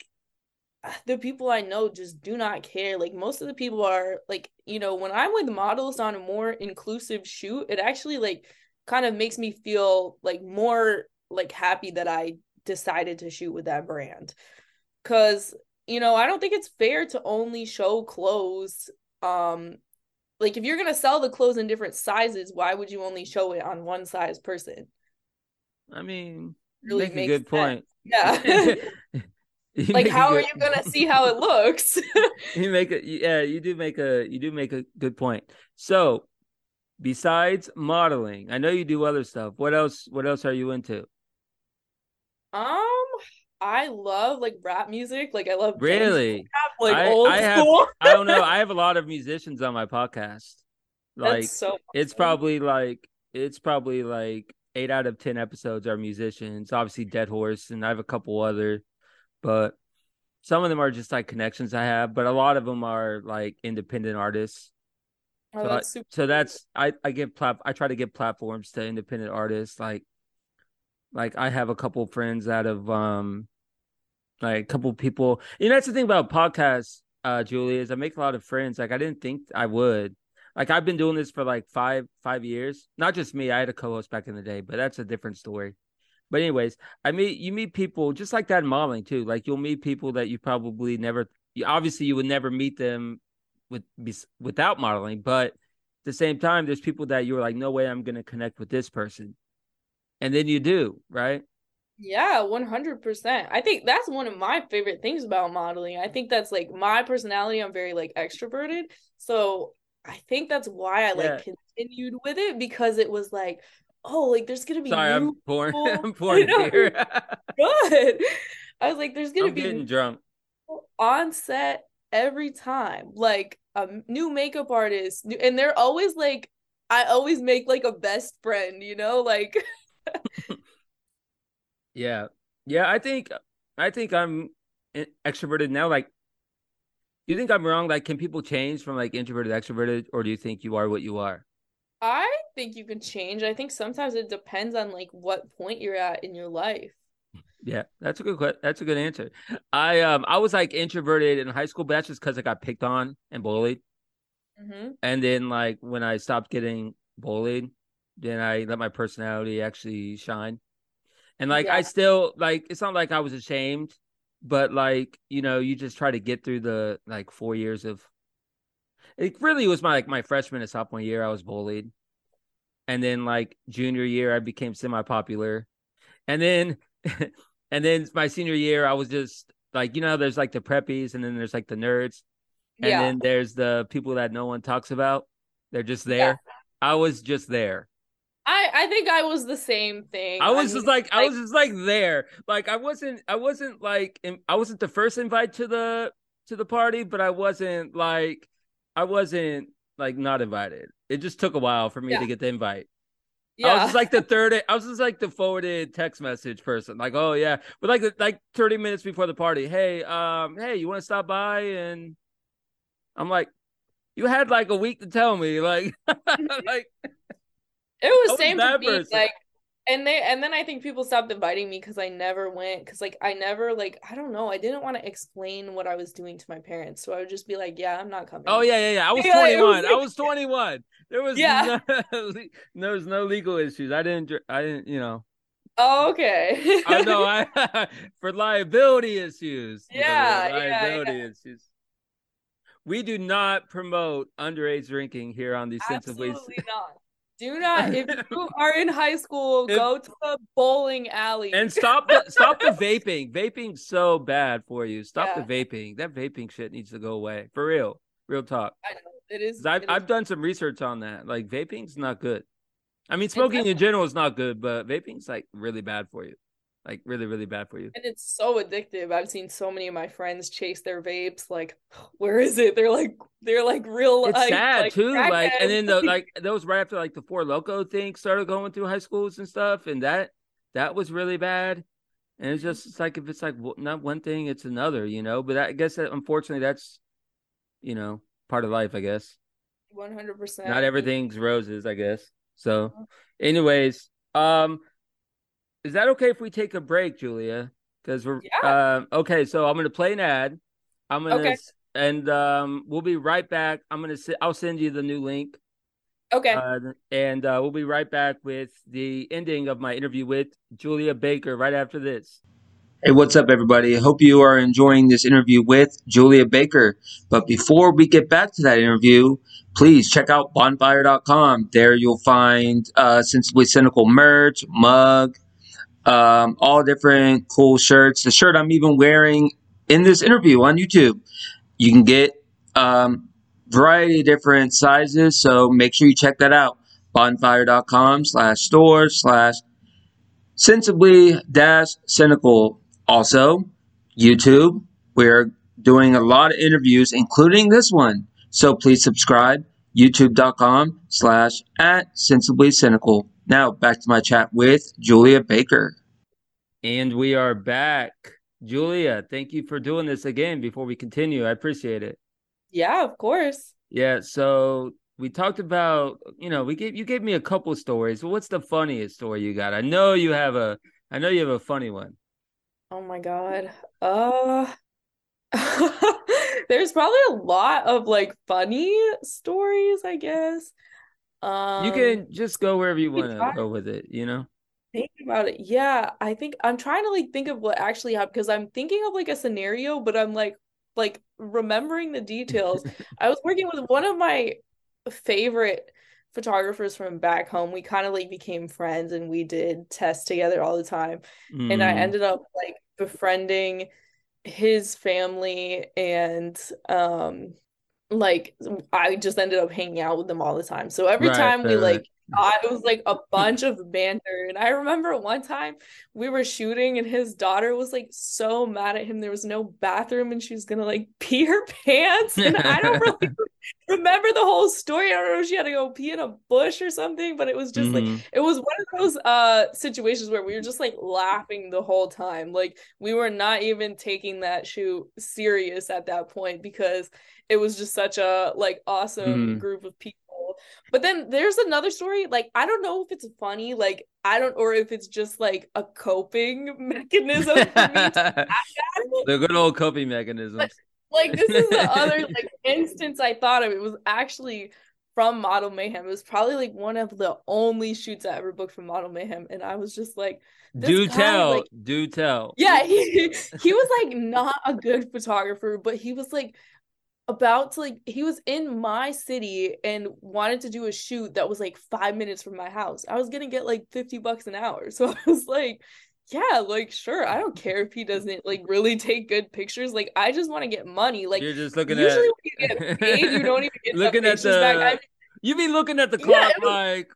*sighs* the people I know just do not care. Like most of the people are like, you know, when I'm with models on a more inclusive shoot, it actually like kind of makes me feel like more like happy that I decided to shoot with that brand. Cause, you know, I don't think it's fair to only show clothes. Um, like if you're gonna sell the clothes in different sizes, why would you only show it on one size person? I mean, Really make a good point. Yeah. *laughs* *laughs* Like how are you gonna see how it looks *laughs* you make a yeah you do make a you do make a good point so besides modeling, I know you do other stuff. What else? What else are you into? Um, I love like rap music. Like I love really rap, like I, old I have, school. *laughs* I don't know. I have a lot of musicians on my podcast. Like That's so. it's probably like it's probably like eight out of ten episodes are musicians. Obviously, Dead Horse, and I have a couple other, but some of them are just like connections I have. But a lot of them are like independent artists. Oh, so, that's I, super. so that's I I give plat I try to give platforms to independent artists. Like like I have a couple friends out of um like a couple people. You know that's the thing about podcasts, uh, Julie, is I make a lot of friends. Like I didn't think I would. Like I've been doing this for like five five years. Not just me. I had a co-host back in the day, but that's a different story. But anyways, I meet you meet people just like that in modeling too. Like you'll meet people that you probably never. Obviously, you would never meet them with without modeling, but at the same time, there's people that you're like, no way, I'm to connect with this person, and then you do, right? Yeah, 100%. I think that's one of my favorite things about modeling. I think that's like my personality. I'm very like extroverted. So I think that's why I like Yeah. continued with it because it was like, oh, like there's gonna be Sorry, I'm *laughs* people. I'm *laughs* born I know. here. *laughs* good. I was like, there's gonna I'm be getting drunk. on set every time. Like a m- new makeup artist, new, and they're always like, I always make like a best friend, you know, like Yeah, yeah. I think I think I'm extroverted now. Like, do you think I'm wrong? Like, can people change from like introverted to extroverted, or do you think you are what you are? I think you can change. I think sometimes it depends on like what point you're at in your life. Yeah, that's a good que- that's a good answer. I um I was like introverted in high school, but that's just because I got picked on and bullied. hmm And then like when I stopped getting bullied, then I let my personality actually shine. And like I still like it's not like I was ashamed, but like, you know, you just try to get through the like four years of it really was my like my freshman and sophomore year I was bullied. And then like junior year I became semi popular. And then *laughs* and then my senior year I was just like, you know, there's like the preppies and then there's like the nerds. And Yeah. then there's the people that no one talks about. They're just Yeah. there. I was just there. I I think I was the same thing. I I was mean, just like I like was just like there. Like I wasn't I wasn't like I wasn't the first invite to the to the party, but I wasn't like I wasn't like not invited. It just took a while for me yeah. to get the invite. I was just like the *laughs* third I was just like the forwarded text message person. Like, oh yeah. But like like 30 minutes before the party, hey, um, hey, you want to stop by and I'm like you had like a week to tell me like *laughs* like It was was same for that me. person. Like and they and then I think people stopped inviting me because I never went because like I never like I don't know I didn't want to explain what I was doing to my parents so I would just be like yeah I'm not coming Oh yeah, yeah, yeah. I *laughs* was Yeah, it was 21. I was 21. There was Yeah. no, *laughs* there was no legal issues. I didn't. I didn't. You know. oh okay I know. *laughs* I for liability issues. you know, Yeah, yeah, liability issues. We do not promote underage drinking here on the Sensibly. absolutely not do not if you *laughs* are in high school If- go to the bowling alley And stop the stop the vaping. Vaping's so bad for you. Stop Yeah. the vaping. That vaping shit needs to go away. For real. Real talk. I know it is I've it is- I've done some research on that. Like vaping's not good. I mean, smoking in general is not good, but vaping's like really bad for you. Like really, really bad for you. And it's so addictive. I've seen so many of my friends chase their vapes. Like, *sighs* where is it? They're like, they're like real. It's like, sad like too. Like, and then the *laughs* like those right after like the Four Loko thing started going through high schools and stuff, and that that was really bad. And it's just it's like if it's like not one thing, it's another, you know. But I guess that unfortunately that's you know part of life. I guess One hundred percent. not everything's roses. I guess so. Anyways, um, is that okay if we take a break, Julia? Because we're Yeah. um okay. So I'm gonna play an ad. I'm gonna Okay. and um we'll be right back. I'm gonna s- I'll send you the new link. Okay. Uh, and uh, we'll be right back with the ending of my interview with Julia Baker right after this. Hey, what's up, everybody? Hope you are enjoying this interview with Julia Baker. But before we get back to that interview, please check out bonfire.com. There you'll find uh, Sensibly Cynical merch, mug, um, all different cool shirts. The shirt I'm even wearing in this interview on YouTube. You can get um, variety of different sizes, so make sure you check that out. bonfire.com slash store slash sensibly dash cynical. Also, YouTube. We're doing a lot of interviews, including this one. So please subscribe. YouTube.com slash at sensibly cynical. Now back to my chat with Julia Baker. And we are back. Julia, thank you for doing this again before we continue. I appreciate it. Yeah, of course. Yeah, so we talked about, you know, we gave you gave me a couple stories. What's the funniest story you got? I know you have a I know you have a funny one. Oh my god. Uh *laughs* there's probably a lot of like funny stories, I guess. Um You can just go wherever you want to go with it, you know? Think about it. Yeah, I think I'm trying to like think of what actually happened because I'm thinking of like a scenario, but I'm like like remembering the details. *laughs* I was working with one of my favorite photographers from back home. We kind of like became friends and we did tests together all the time. Mm. And I mm. ended up like befriending his family and um like I just ended up hanging out with them all the time. So every right, time we like uh, it was like a bunch of banter. And I remember one time we were shooting and his daughter was like so mad at him. There was no bathroom and she was gonna like *laughs* pee her pants. And I don't *laughs* really remember the whole story. I don't know if she had to go pee in a bush or something, but it was just mm-hmm. like it was one of those uh situations where we were just like laughing the whole time. Like we were not even taking that shoot serious at that point because it was just such a like awesome mm-hmm. group of people but then there's another story. Like, I don't know if it's funny, like, I don't, or if it's just like a coping *laughs* mechanism for me. *laughs* the good old coping mechanisms. But, like, this is the other *laughs* like instance I thought of. It was actually from Model Mayhem. It was probably like one of the only shoots I ever booked from Model Mayhem, and I was just like, "Do guy, tell, like, do tell." Yeah, he he was like not a good photographer, but he was like about to like he was in my city and wanted to do a shoot that was like five minutes from my house. I was gonna get like 50 bucks an hour. *laughs* So I was like, yeah, like sure, I don't care if he doesn't like really take good pictures. Like I just want to get money. Like you're just looking usually at when you get paid, you don't even *laughs* get looking at the back. I mean, you be looking at the clock yeah, like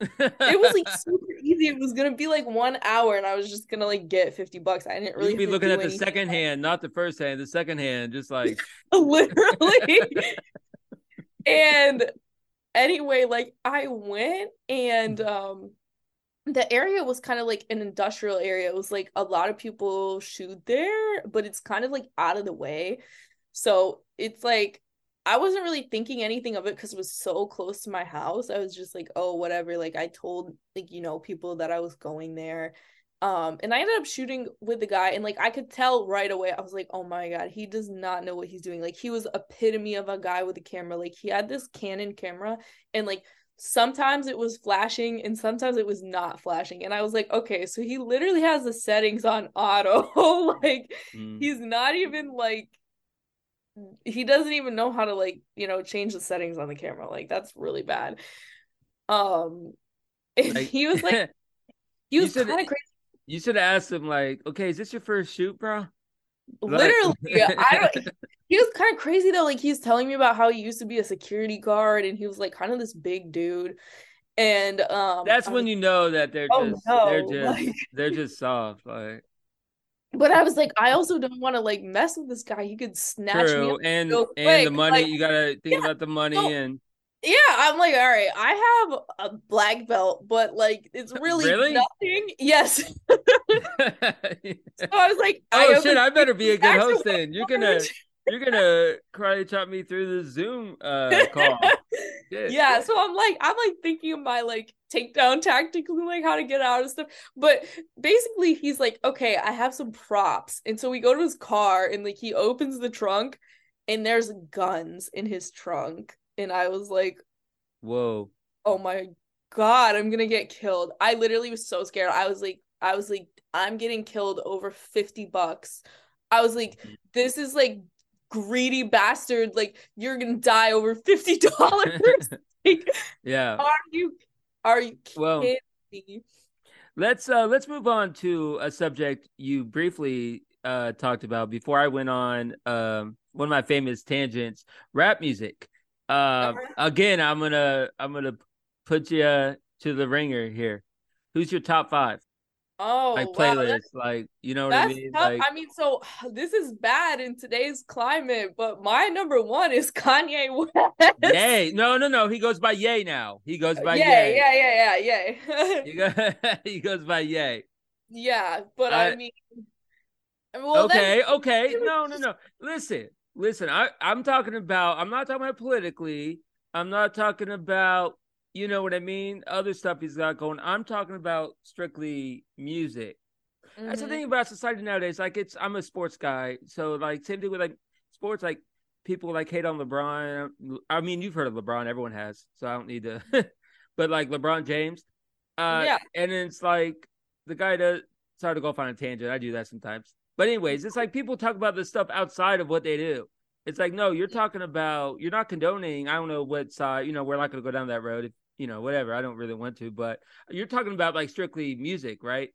it was like *laughs* super easy. It was gonna be like one hour, and I was just gonna like get fifty bucks. I didn't really You'd be looking at the second hand, not the first hand. The second hand, just like *laughs* literally. *laughs* and anyway, like I went, and um, the area was kind of like an industrial area. It was like a lot of people shoot there, but it's kind of like out of the way. So it's like I wasn't really thinking anything of it because it was so close to my house. I was just like, oh, whatever. Like I told like, you know, people that I was going there. Um, and I ended up shooting with the guy, and like I could tell right away, I was like, oh my god, he does not know what he's doing. Like he was epitome of a guy with a camera. Like he had this Canon camera, and like sometimes it was flashing and sometimes it was not flashing. And I was like, okay, so he literally has the settings on auto. *laughs* like mm. he's not even like he doesn't even know how to like you know change the settings on the camera. Like that's really bad. Um *laughs* he was like *laughs* he was kind of crazy. you should have asked him like okay is this your first shoot bro? Literally i don't *laughs* he was kind of crazy though. Like he's telling me about how he used to be a security guard and he was like kind of this big dude. And um that's when you know that they're oh, just no. they're just like... they're just soft like but I was like, I also don't want to like mess with this guy. He could snatch True. me and and the money. Like, you gotta think yeah, about the money so, and. Yeah, I'm like, all right, I have a black belt, but like, it's uh, really, really? nothing. Yes. *laughs* *laughs* so I was like, oh I shit, I better be a good host then. You're gonna you're gonna karate chop me through the Zoom uh call. *laughs* yeah, yeah, so I'm like, I'm like thinking of my like takedown *laughs* tactics and like how to get out of stuff. But basically, he's like, okay, I have some props, and so we go to his car and like he opens the trunk, and there's guns in his trunk, and I was like, whoa, oh my god, I'm gonna get killed. I literally was so scared. I was like, I was like, I'm getting killed over fifty bucks. I was like, this is like greedy bastard like you're gonna die over fifty dollars like, *laughs* yeah *laughs* are you are you well me? let's uh let's move on to a subject you briefly uh talked about before i went on um one of my famous tangents rap music uh, again i'm gonna i'm gonna put you uh, to the ringer here. Who's your top five? Oh, like wow, playlist, that's, like you know what I mean? tough. Like, I mean, so *sighs* this is bad in today's climate, but my number one is *laughs* Kanye West. yay! No, no, no. He goes by Ye now. He goes by yeah, Ye. yeah, yeah, yeah, yeah. He, *laughs* go, *laughs* he goes by Ye. yeah, but I, I- mean, well, then- okay, okay. No, no, no. Listen, listen. I I'm talking about. I'm not talking about politically. I'm not talking about. You know what I mean? Other stuff he's got going. I'm talking about strictly music. That's the Mhm. thing about society nowadays. Like it's I'm a sports guy, so like same thing with like sports. Like people like hate on LeBron. I mean, you've heard of LeBron. Everyone has, so I don't need to. *laughs* but like LeBron James, uh, Yeah. and it's like the guy does. Sorry to go off on a tangent. I do that sometimes. But anyways, it's like people talk about this stuff outside of what they do. It's like no, you're talking about. You're not condoning. I don't know what side. You know, we're not going to go down that road. If you know, whatever. I don't really want to, but you're talking about like strictly music, right?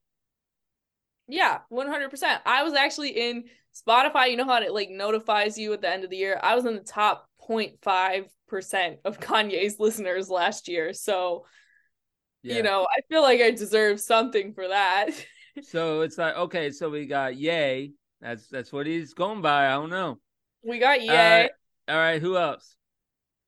Yeah, 100%. I was actually in Spotify. You know how it like notifies you at the end of the year? I was in the top 0.5% of *laughs* Kanye's listeners last year. So, Yeah. you know, I feel like I deserve something for that. *laughs* So it's like okay, so we got Ye. That's that's what he's going by. I don't know. we got Ye. All right, who else?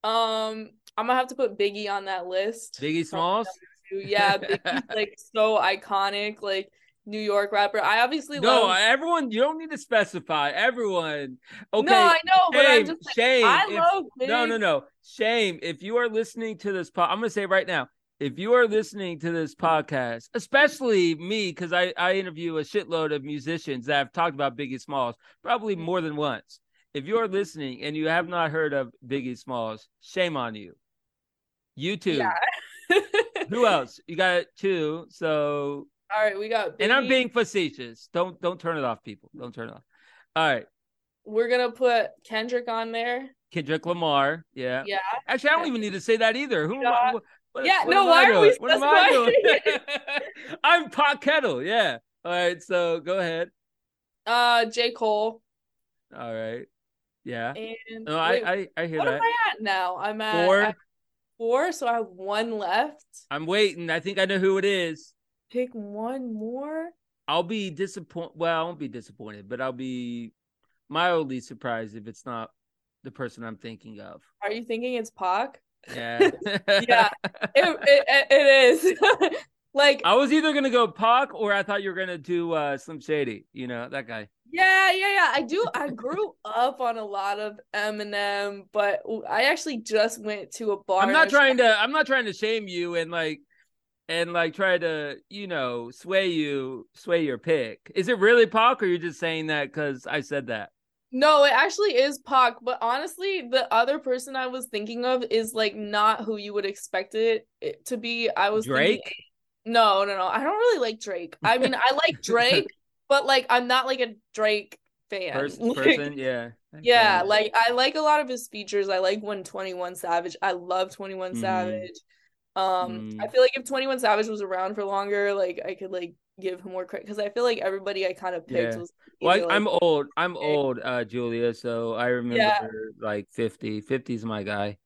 um, I'm gonna have to put Biggie on that list. Biggie Smalls. Yeah, Biggie's *laughs* like so iconic, like New York rapper. I obviously No, love everyone. You don't need to specify. Everyone. Okay. No, I know, but I'm shame, just like, shame. I if- love no, no, no. Shame. If you are listening to this, po- I'm gonna say right now. If you are listening to this podcast, especially me, because I, I interview a shitload of musicians that have talked about Biggie Smalls probably more than once. If you are listening and you have not heard of Biggie Smalls, shame on you. You too. Yeah. Who else? You got two. So, *laughs* All right, we got Biggie. and I'm being facetious. Don't don't turn it off, people. Don't turn it off. All right, We're gonna put Kendrick on there. Kendrick Lamar. Yeah. Yeah. Actually, I don't even need to say that either. Who? am I- Yeah. what- what- Yeah, what no, am I why are we? What am I doing? *laughs* *laughs* I'm Pot Kettle. Yeah. All right. So go ahead. Uh, J Cole All right. Yeah. and No, I wait, I, I hear what that. am I at now? I'm at Four. at four, so I have one left. I'm waiting. I think I know who it is. Pick one more. I'll be disappointed. Well, I won't be disappointed, but I'll be mildly surprised if it's not the person I'm thinking of. Are you thinking it's Pac? Yeah. *laughs* Yeah. It it, it is. *laughs* like I was either gonna go Pac or I thought you were gonna do uh Slim Shady. You know that guy. yeah, yeah, yeah. I do. I grew up on a lot of Eminem, but I actually just went to a bar. I'm not trying to. I'm not trying to shame you and like and like try to you know sway you sway your pick. Is it really Pac or you're just saying that because I said that? No, it actually is Pac, but honestly, the other person I was thinking of is like not who you would expect it, to be. I was thinking- Drake. No, no, no. I don't really like Drake. I mean, I like *laughs* Drake, but like I'm not like a Drake fan. Person, *laughs* Like, person, yeah, Yeah, like I like a lot of his features. I like when 21 Savage. I love 21 Mm. Savage. Um, Mm. I feel like if 21 Savage was around for longer, like I could like give him more credit because I feel like everybody I kind of picked Yeah. was Well, I, I'm old. I'm old, uh, Julia. So I remember Yeah. like 50. 50's my guy.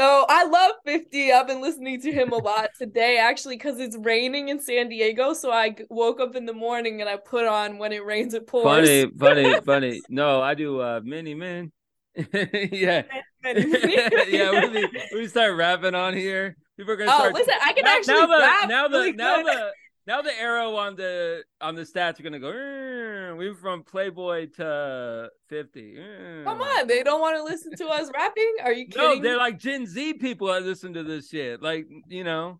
Oh, I love 50. I've been listening to him a lot today, actually, because it's raining in San Diego. So I woke up in the morning and I put on When It Rains, It Pours. Funny, funny, *laughs* funny. No, I do uh many men. *laughs* yeah. *laughs* yeah, we, we start rapping on here, people are gonna Oh, start listen, I can now, actually now the rap now the really now good. the now the arrow on the on the stats are gonna go. "Mm, We went from Playboy to fifty. Mm." Come on, they don't want to listen to us rapping? Are you kidding? No, they're like Gen Z people that listen to this shit. Like you know.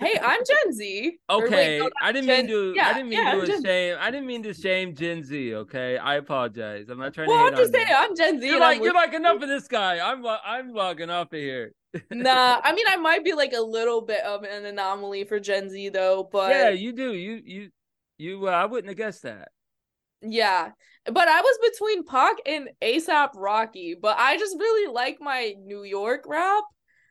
Hey, I'm Gen Z. *laughs* Or wait, Okay, no, I didn't Gen- mean to. yeah, I didn't mean yeah, to shame. I didn't mean to shame Gen Z. Okay, I apologize. I'm not trying Well, to. I'm just saying, you. I'm Gen Z. You're like you're like enough of this guy. I'm I'm logging off of here. Nah, *laughs* I mean, I might be like a little bit of an anomaly for Gen Z though, but yeah, you do. You you you. Uh, I wouldn't have guessed that. Yeah, but I was between Pac and ASAP Rocky, but I just really like my New York rap.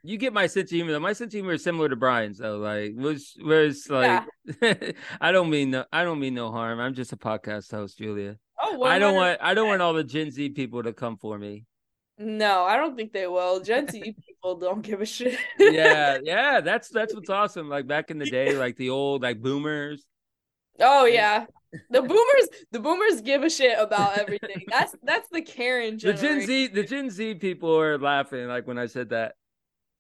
You get my sense of humor. though. My sense of humor is similar to Brian's, though. Like, was whereas like, *laughs* I don't mean no, I don't mean no harm. I'm just a podcast host, Julia. Oh, I don't want I don't want all the Gen Z people to come for me. No, I don't think they will. Gen Z people don't give a shit. yeah, yeah, that's that's *laughs* what's awesome. Like back in the day, like the old like boomers. Oh yeah. The boomers the boomers give a shit about everything. That's that's the Karen generation. The. Gen Z the Gen Z people are laughing like when I said that.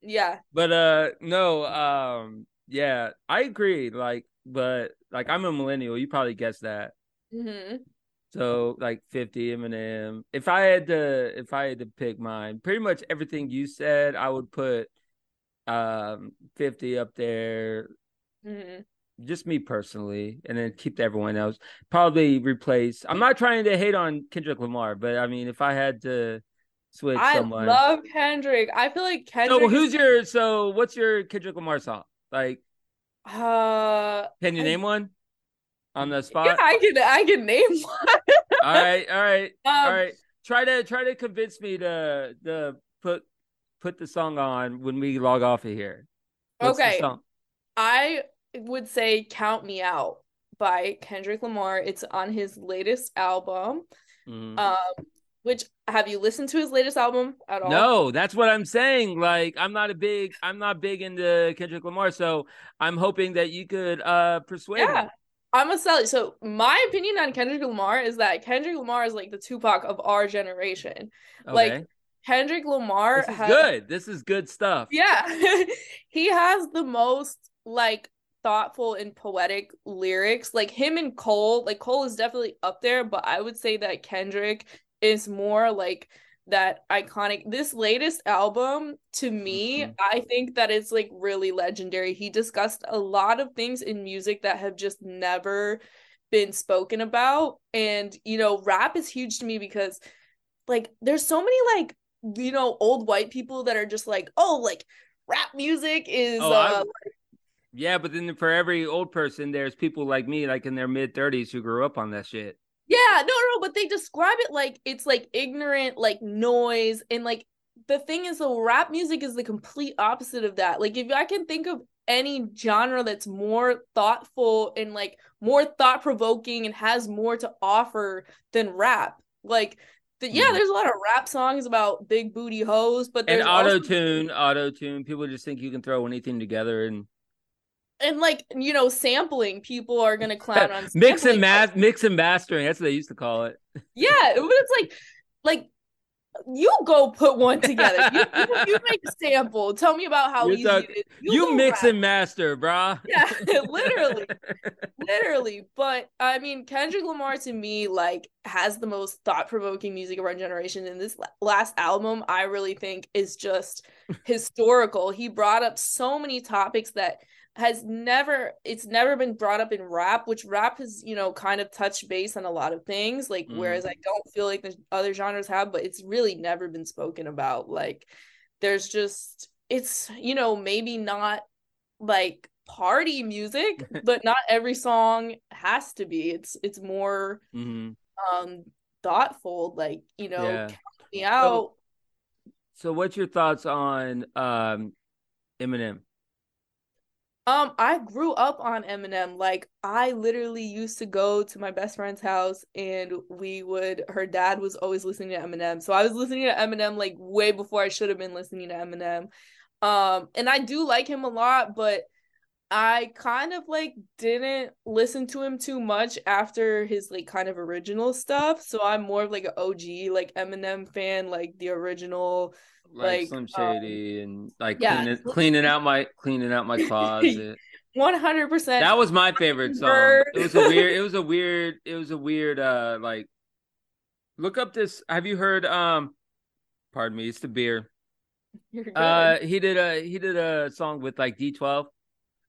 Yeah. But uh no, um yeah, I agree. Like, but like I'm a millennial, you probably guessed that. hmm So like 50 Eminem. If I had to if I had to pick mine, pretty much everything you said, I would put um 50 up there. hmm Just me personally, and then keep everyone else. Probably replace. I'm not trying to hate on Kendrick Lamar, but I mean, if I had to switch someone. I someone, love Kendrick. I feel like Kendrick. so who's your? So what's your Kendrick Lamar song? Like, uh can you I- name one on the yeah, spot? I can I can name *laughs* one. all right, all right, all Um, right. Try to try to convince me to to put put the song on when we log off of here. What's Okay. song? I would say Count Me Out by Kendrick Lamar. It's on his latest album. Mhm. Um, which have you listened to his latest album at all? No, that's what I'm saying. Like, I'm not a big, I'm not big into Kendrick Lamar, so I'm hoping that you could uh persuade Yeah. me. I'm gonna tell you. So my opinion on Kendrick Lamar is that Kendrick Lamar is like the Tupac of our generation. Like, Okay, Kendrick Lamar this is has good. This is good stuff. Yeah. *laughs* he has the most like thoughtful and poetic lyrics. Like him and Cole, like Cole is definitely up there, but I would say that Kendrick is more like that iconic. This latest album to me, Mhm. I think that it's like really legendary. He discussed a lot of things in music that have just never been spoken about. And you know, rap is huge to me because like there's so many like you know old white people that are just like oh like rap music is Oh, uh I- Yeah, but then for every old person, there's people like me, like in their mid 30s, who grew up on that shit. Yeah no no but they describe it like it's like ignorant like noise and like the thing is the rap music is the complete opposite of that like if i can think of any genre that's more thoughtful and like more thought provoking and has more to offer than rap like the, yeah Mhm. there's a lot of rap songs about big booty hoes but And there's auto also- tune, auto tune. People just think you can throw anything together and and like you know sampling people are gonna clown on *laughs* mix and sampling, mix and mastering. That's what they used to call it. *laughs* yeah but it's like like you go put one together you, you, you make a sample tell me about how You're easy it is You, go mix rap. and master, brah. yeah *laughs* literally literally but i mean kendrick lamar to me like has the most thought-provoking music of our generation and this last album i really think is just historical he brought up so many topics that has never it's never been brought up in rap which rap has you know kind of touched base on a lot of things like Mm. whereas i don't feel like the other genres have but it's really never been spoken about like there's just it's you know maybe not like party music *laughs* but not every song has to be it's it's more hmm um thoughtful like you know Yeah. count me out So, what's your thoughts on um, Eminem? Um, I grew up on Eminem. Like, I literally used to go to my best friend's house and we would, her dad was always listening to Eminem. So I was listening to Eminem like way before I should have been listening to Eminem. Um, and I do like him a lot, but I kind of like didn't listen to him too much after his like kind of original stuff. So I'm more of like an OG like Eminem fan, like the original. Like, Like, Slim um, Shady and like yeah. cleaning, cleaning out my cleaning out my *laughs* closet. 100% that was my favorite song. It was a weird. It was a weird. It was a weird. Uh, like, look up this. Have you heard? Um, pardon me. It's the beer. Uh, he did a he did a song with like D12.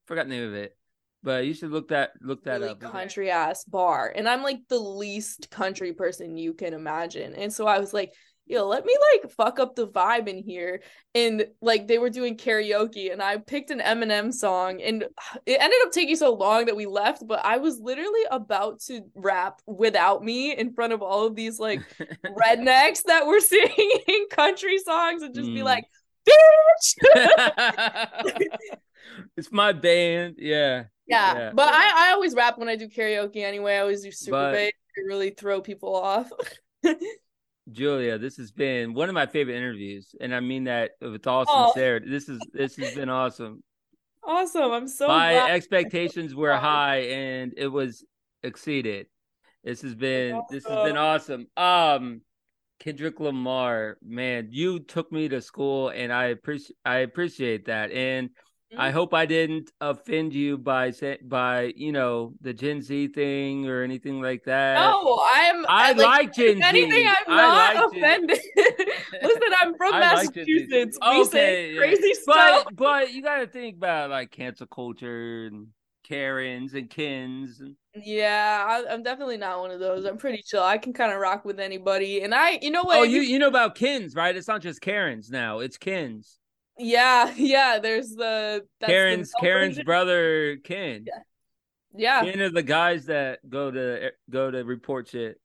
Forgot the name of it, but you should look that look that really up. country ass bar and i'm like the least country person you can imagine and so i was like yo let me like fuck up the vibe in here and like they were doing karaoke and i picked an eminem song and *sighs* it ended up taking so long that we left but i was literally about to rap without me in front of all of these like *laughs* rednecks that were *laughs* singing country songs and just be Mm. like bitch *laughs* it's my band. Yeah. Yeah, Yeah. but I, I always rap when I do karaoke anyway. I always do super But- bass to really throw people off. *laughs* Julia, this has been one of my favorite interviews, and I mean that with all Oh. sincerity. This is this has been awesome. Awesome. I'm so my glad. expectations were *laughs* high, and it was exceeded. This has been this has been awesome. awesome. Um, Kendrick Lamar, man, you took me to school, and I appreciate I appreciate that, and I Mhm. hope I didn't offend you by say, by you know the Gen Z thing or anything like that. No, I'm. I like Gen If anything, Z. I'm I not like offended. *laughs* Listen, I'm from I like Z. Massachusetts. we say yeah. crazy stuff. But but you got to think about like cancel culture and Karens and Kins. And, Yeah, I, I'm definitely not one of those. I'm pretty chill. I can kind of rock with anybody, and I, you know what? oh, you you know about Kins, right? It's not just Karens now. It's Kins. Yeah, yeah. There's the that's the Karen's Karen's brother Ken. Yeah, Ken are the guys that go to go to report shit,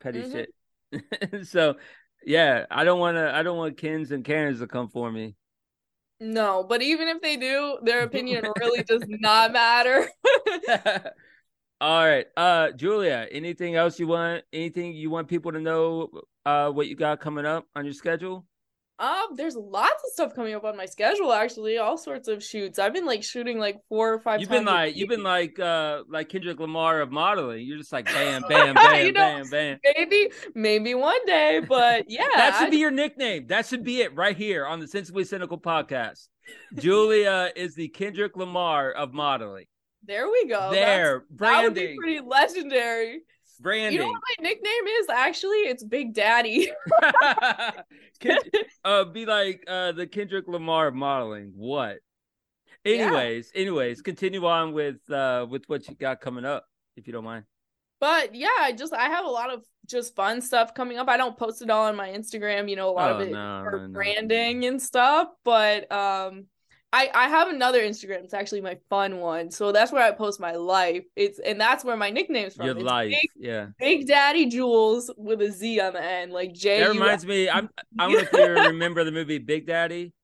petty Mhm. shit. *laughs* so yeah, I don't want to. I don't want Kens and Karens to come for me. no, but even if they do, their *laughs* opinion really does not matter. *laughs* All right. Uh Julia, anything else you want anything you want people to know uh what you got coming up on your schedule? Um, there's lots of stuff coming up on my schedule. Actually, all sorts of shoots. I've been like shooting like four or five. You've been like you've been like uh like Kendrick Lamar of modeling. You're just like bam bam *laughs* bam You know, bam bam. maybe, maybe one day, but *laughs* yeah, That should I- be your nickname. That should be it right here on the Sensibly Cynical podcast. Julia is the Kendrick Lamar of modeling. there we go. That's- there, that would be pretty legendary. Branding. You know what my nickname is? Actually, it's Big Daddy. *laughs* Ken- uh, be like uh, the Kendrick Lamar of modeling. What? Yeah. Anyways, anyways, continue on with uh with what you got coming up, if you don't mind. But yeah, I just I have a lot of just fun stuff coming up. I don't post it all on my Instagram, you know, a lot Oh, of it no, for no, no. branding and stuff. But um I I have another Instagram. It's actually my fun one. So that's where I post my life. It's and that's where my nickname's from. Your It's life, Big, yeah. Big Daddy Jules with a Z on the end, like J. That reminds me. I'm. I don't know if you remember the movie Big Daddy. *laughs*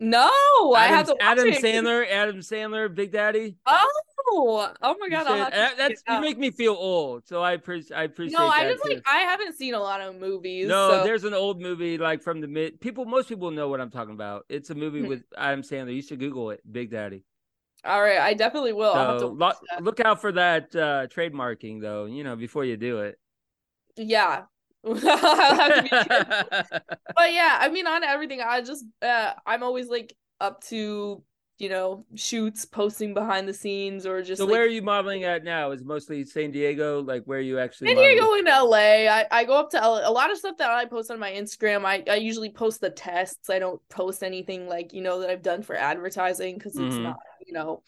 No, I have to Adam, watch Adam it. Sandler. Adam Sandler. Big Daddy. Oh, oh my god! should- I'll have to that- that's you make me feel old, so I appreciate. I appreciate. No, I just too. like I haven't seen a lot of movies. No, so- there's an old movie like from the mid. People, most people know what I'm talking about. It's a movie Hmm. with Adam Sandler. You should Google it. Big Daddy. All right, I definitely will. I'll have to So lo- look out for that uh, trademarking, though. You know, before you do it. Yeah. *laughs* I'll have to be. *laughs* But yeah, I mean on everything, I just uh I'm always like up to, you know, shoots, posting behind the scenes or just so like where are you modeling at now? Is mostly San Diego? Like where are you actually? San modeling? Diego in LA. I, I go up to LA. A lot of stuff that I post on my Instagram, I, I usually post the tests. I don't post anything like, you know, that I've done for advertising because it's Mhm. not, you know,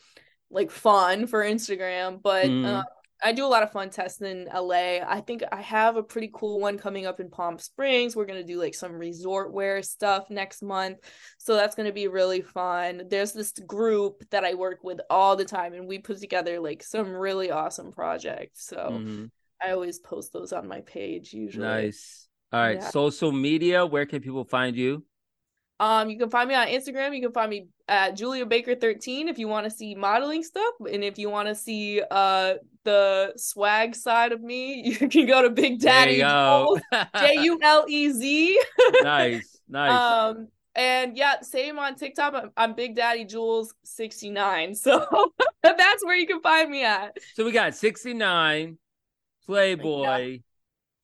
like fun for Instagram. But Mhm. uh, I do a lot of fun tests in LA. I think I have a pretty cool one coming up in Palm Springs. We're going to do like some resort wear stuff next month. So that's going to be really fun. There's this group that I work with all the time, and we put together like some really awesome projects. So. Mhm. I always post those on my page usually. Nice. All right. Yeah. Social media. Where can people find you? Um, you can find me on Instagram. You can find me at Julia Baker 13 if you want to see modeling stuff. And if you want to see uh the swag side of me, *laughs* you can go to Big Daddy. *laughs* J U L E Z. nice. Nice. Um and yeah, same on TikTok. I'm, I'm Big Daddy Jules 69. *laughs* So that's where you can find me at. So we got 69, Playboy,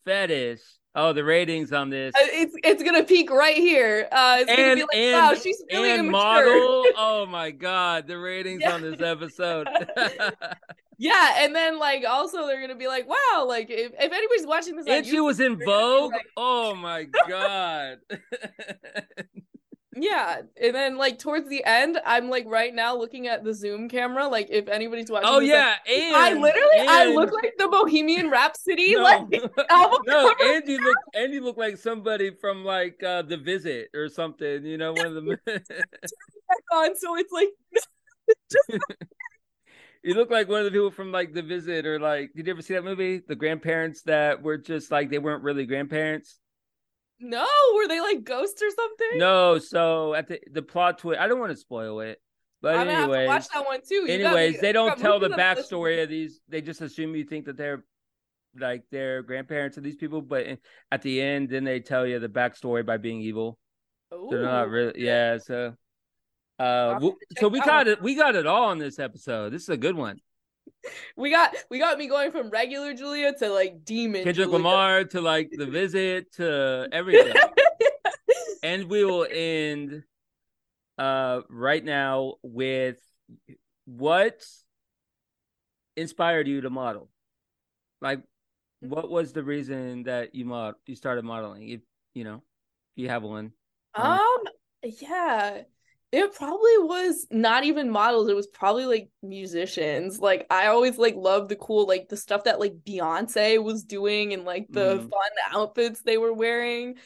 Fetish. Oh, the ratings on this. Uh, It's it's gonna peak right here. Uh it's gonna And be like, and wow, she's really and immature. model. *laughs* Oh my god, the ratings Yeah. on this episode. *laughs* Yeah, and then like also they're gonna be like, wow, like if, if anybody's watching this, and she was in gonna Vogue. like- Oh my god. *laughs* yeah, and then like towards the end, I'm like right now looking at the Zoom camera. Like if anybody's watching, oh yeah, and I literally I look like the Bohemian Rhapsody. no, Like *laughs* *laughs* album no, cover. and you look and you look like somebody from like uh The Visit or something. You know, one of the. *laughs* Back on, so it's like You look like one of the people from like The Visit or like did you ever see that movie? The grandparents that were just like they weren't really grandparents. No, were they like ghosts or something? No, so at the the plot twist I don't want to spoil it. But I'm gonna have to anyways, watch that one too. You anyways, they don't tell the on backstory of these. They just assume you think that they're like their grandparents of these people, but at the end, then they tell you the backstory by being evil. Ooh. They're not really, yeah. So, uh, so we got it. We got it all in this episode. This is a good one. We got we got me going from regular Julia to like demon Kendrick Julia. Lamar to like the visit to everything. *laughs* and we will end uh right now with what inspired you to model like what was the reason that you mod you started modeling if you know if you have one um yeah it probably was not even models it was probably like musicians. Like i always like loved the cool like the stuff that like beyonce was doing and like the Mhm. fun outfits they were wearing.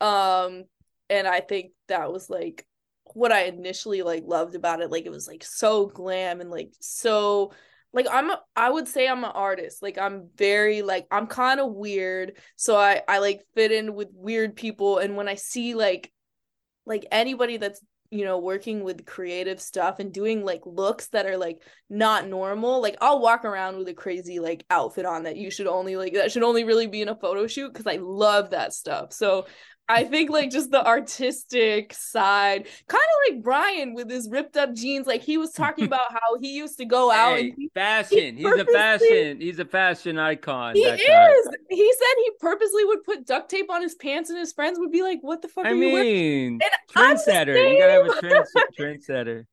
Um and i think that was like what i initially like loved about it. Like it was like so glam and like so like i'm a, i would say i'm an artist. Like i'm very like i'm kind of weird. So i i like fit in with weird people. And when i see like like anybody that's you know working with creative stuff and doing like looks that are like not normal like i'll walk around with a crazy like outfit on that you should only like that should only really be in a photo shoot because i love that stuff. So i think like just the artistic side kind of like brian with his ripped up jeans like he was talking *laughs* about how he used to go out Hey, and he, fashion he's a fashion he's a fashion icon he that is! Guy. he said he purposely would put duct tape on his pants and his friends would be like what the fuck i are you wearing? mean trendsetter you gotta have a trendsetter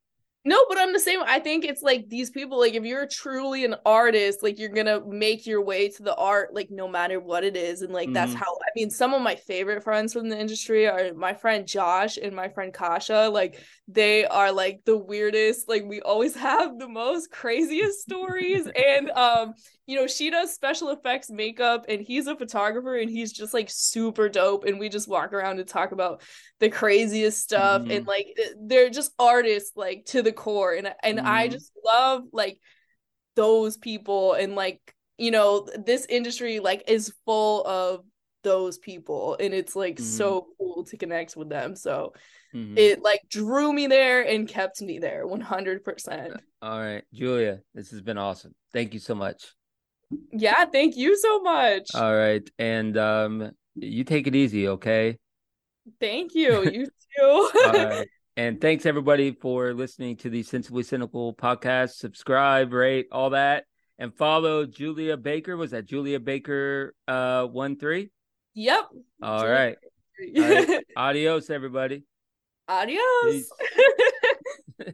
No, but I'm the same. I think it's like these people, like if you're truly an artist, like you're gonna make your way to the art, like no matter what it is. And like that's Mhm. how I mean, some of my favorite friends from the industry are my friend Josh and my friend Kasha. Like they are like the weirdest, like we always *laughs* have the most craziest stories. *laughs* And um, you know, she does special effects makeup and he's a photographer and he's just like super dope. And we just walk around and talk about the craziest stuff Mhm. and like they're just artists like to the core and and I Mhm. just love like those people and like you know this industry like is full of those people and it's like Mhm. so cool to connect with them so Mhm. it like drew me there and kept me there 100% *laughs* all right julia this has been awesome thank you so much yeah thank you so much all right and um you take it easy okay thank you you *laughs* too All *laughs* right. And thanks everybody for listening to the Sensibly Cynical podcast. Subscribe, rate, all that, and follow Julia Baker. Was that Julia Baker uh one three? yep All Julia right. All right. Adios, everybody. *laughs* adios. *laughs*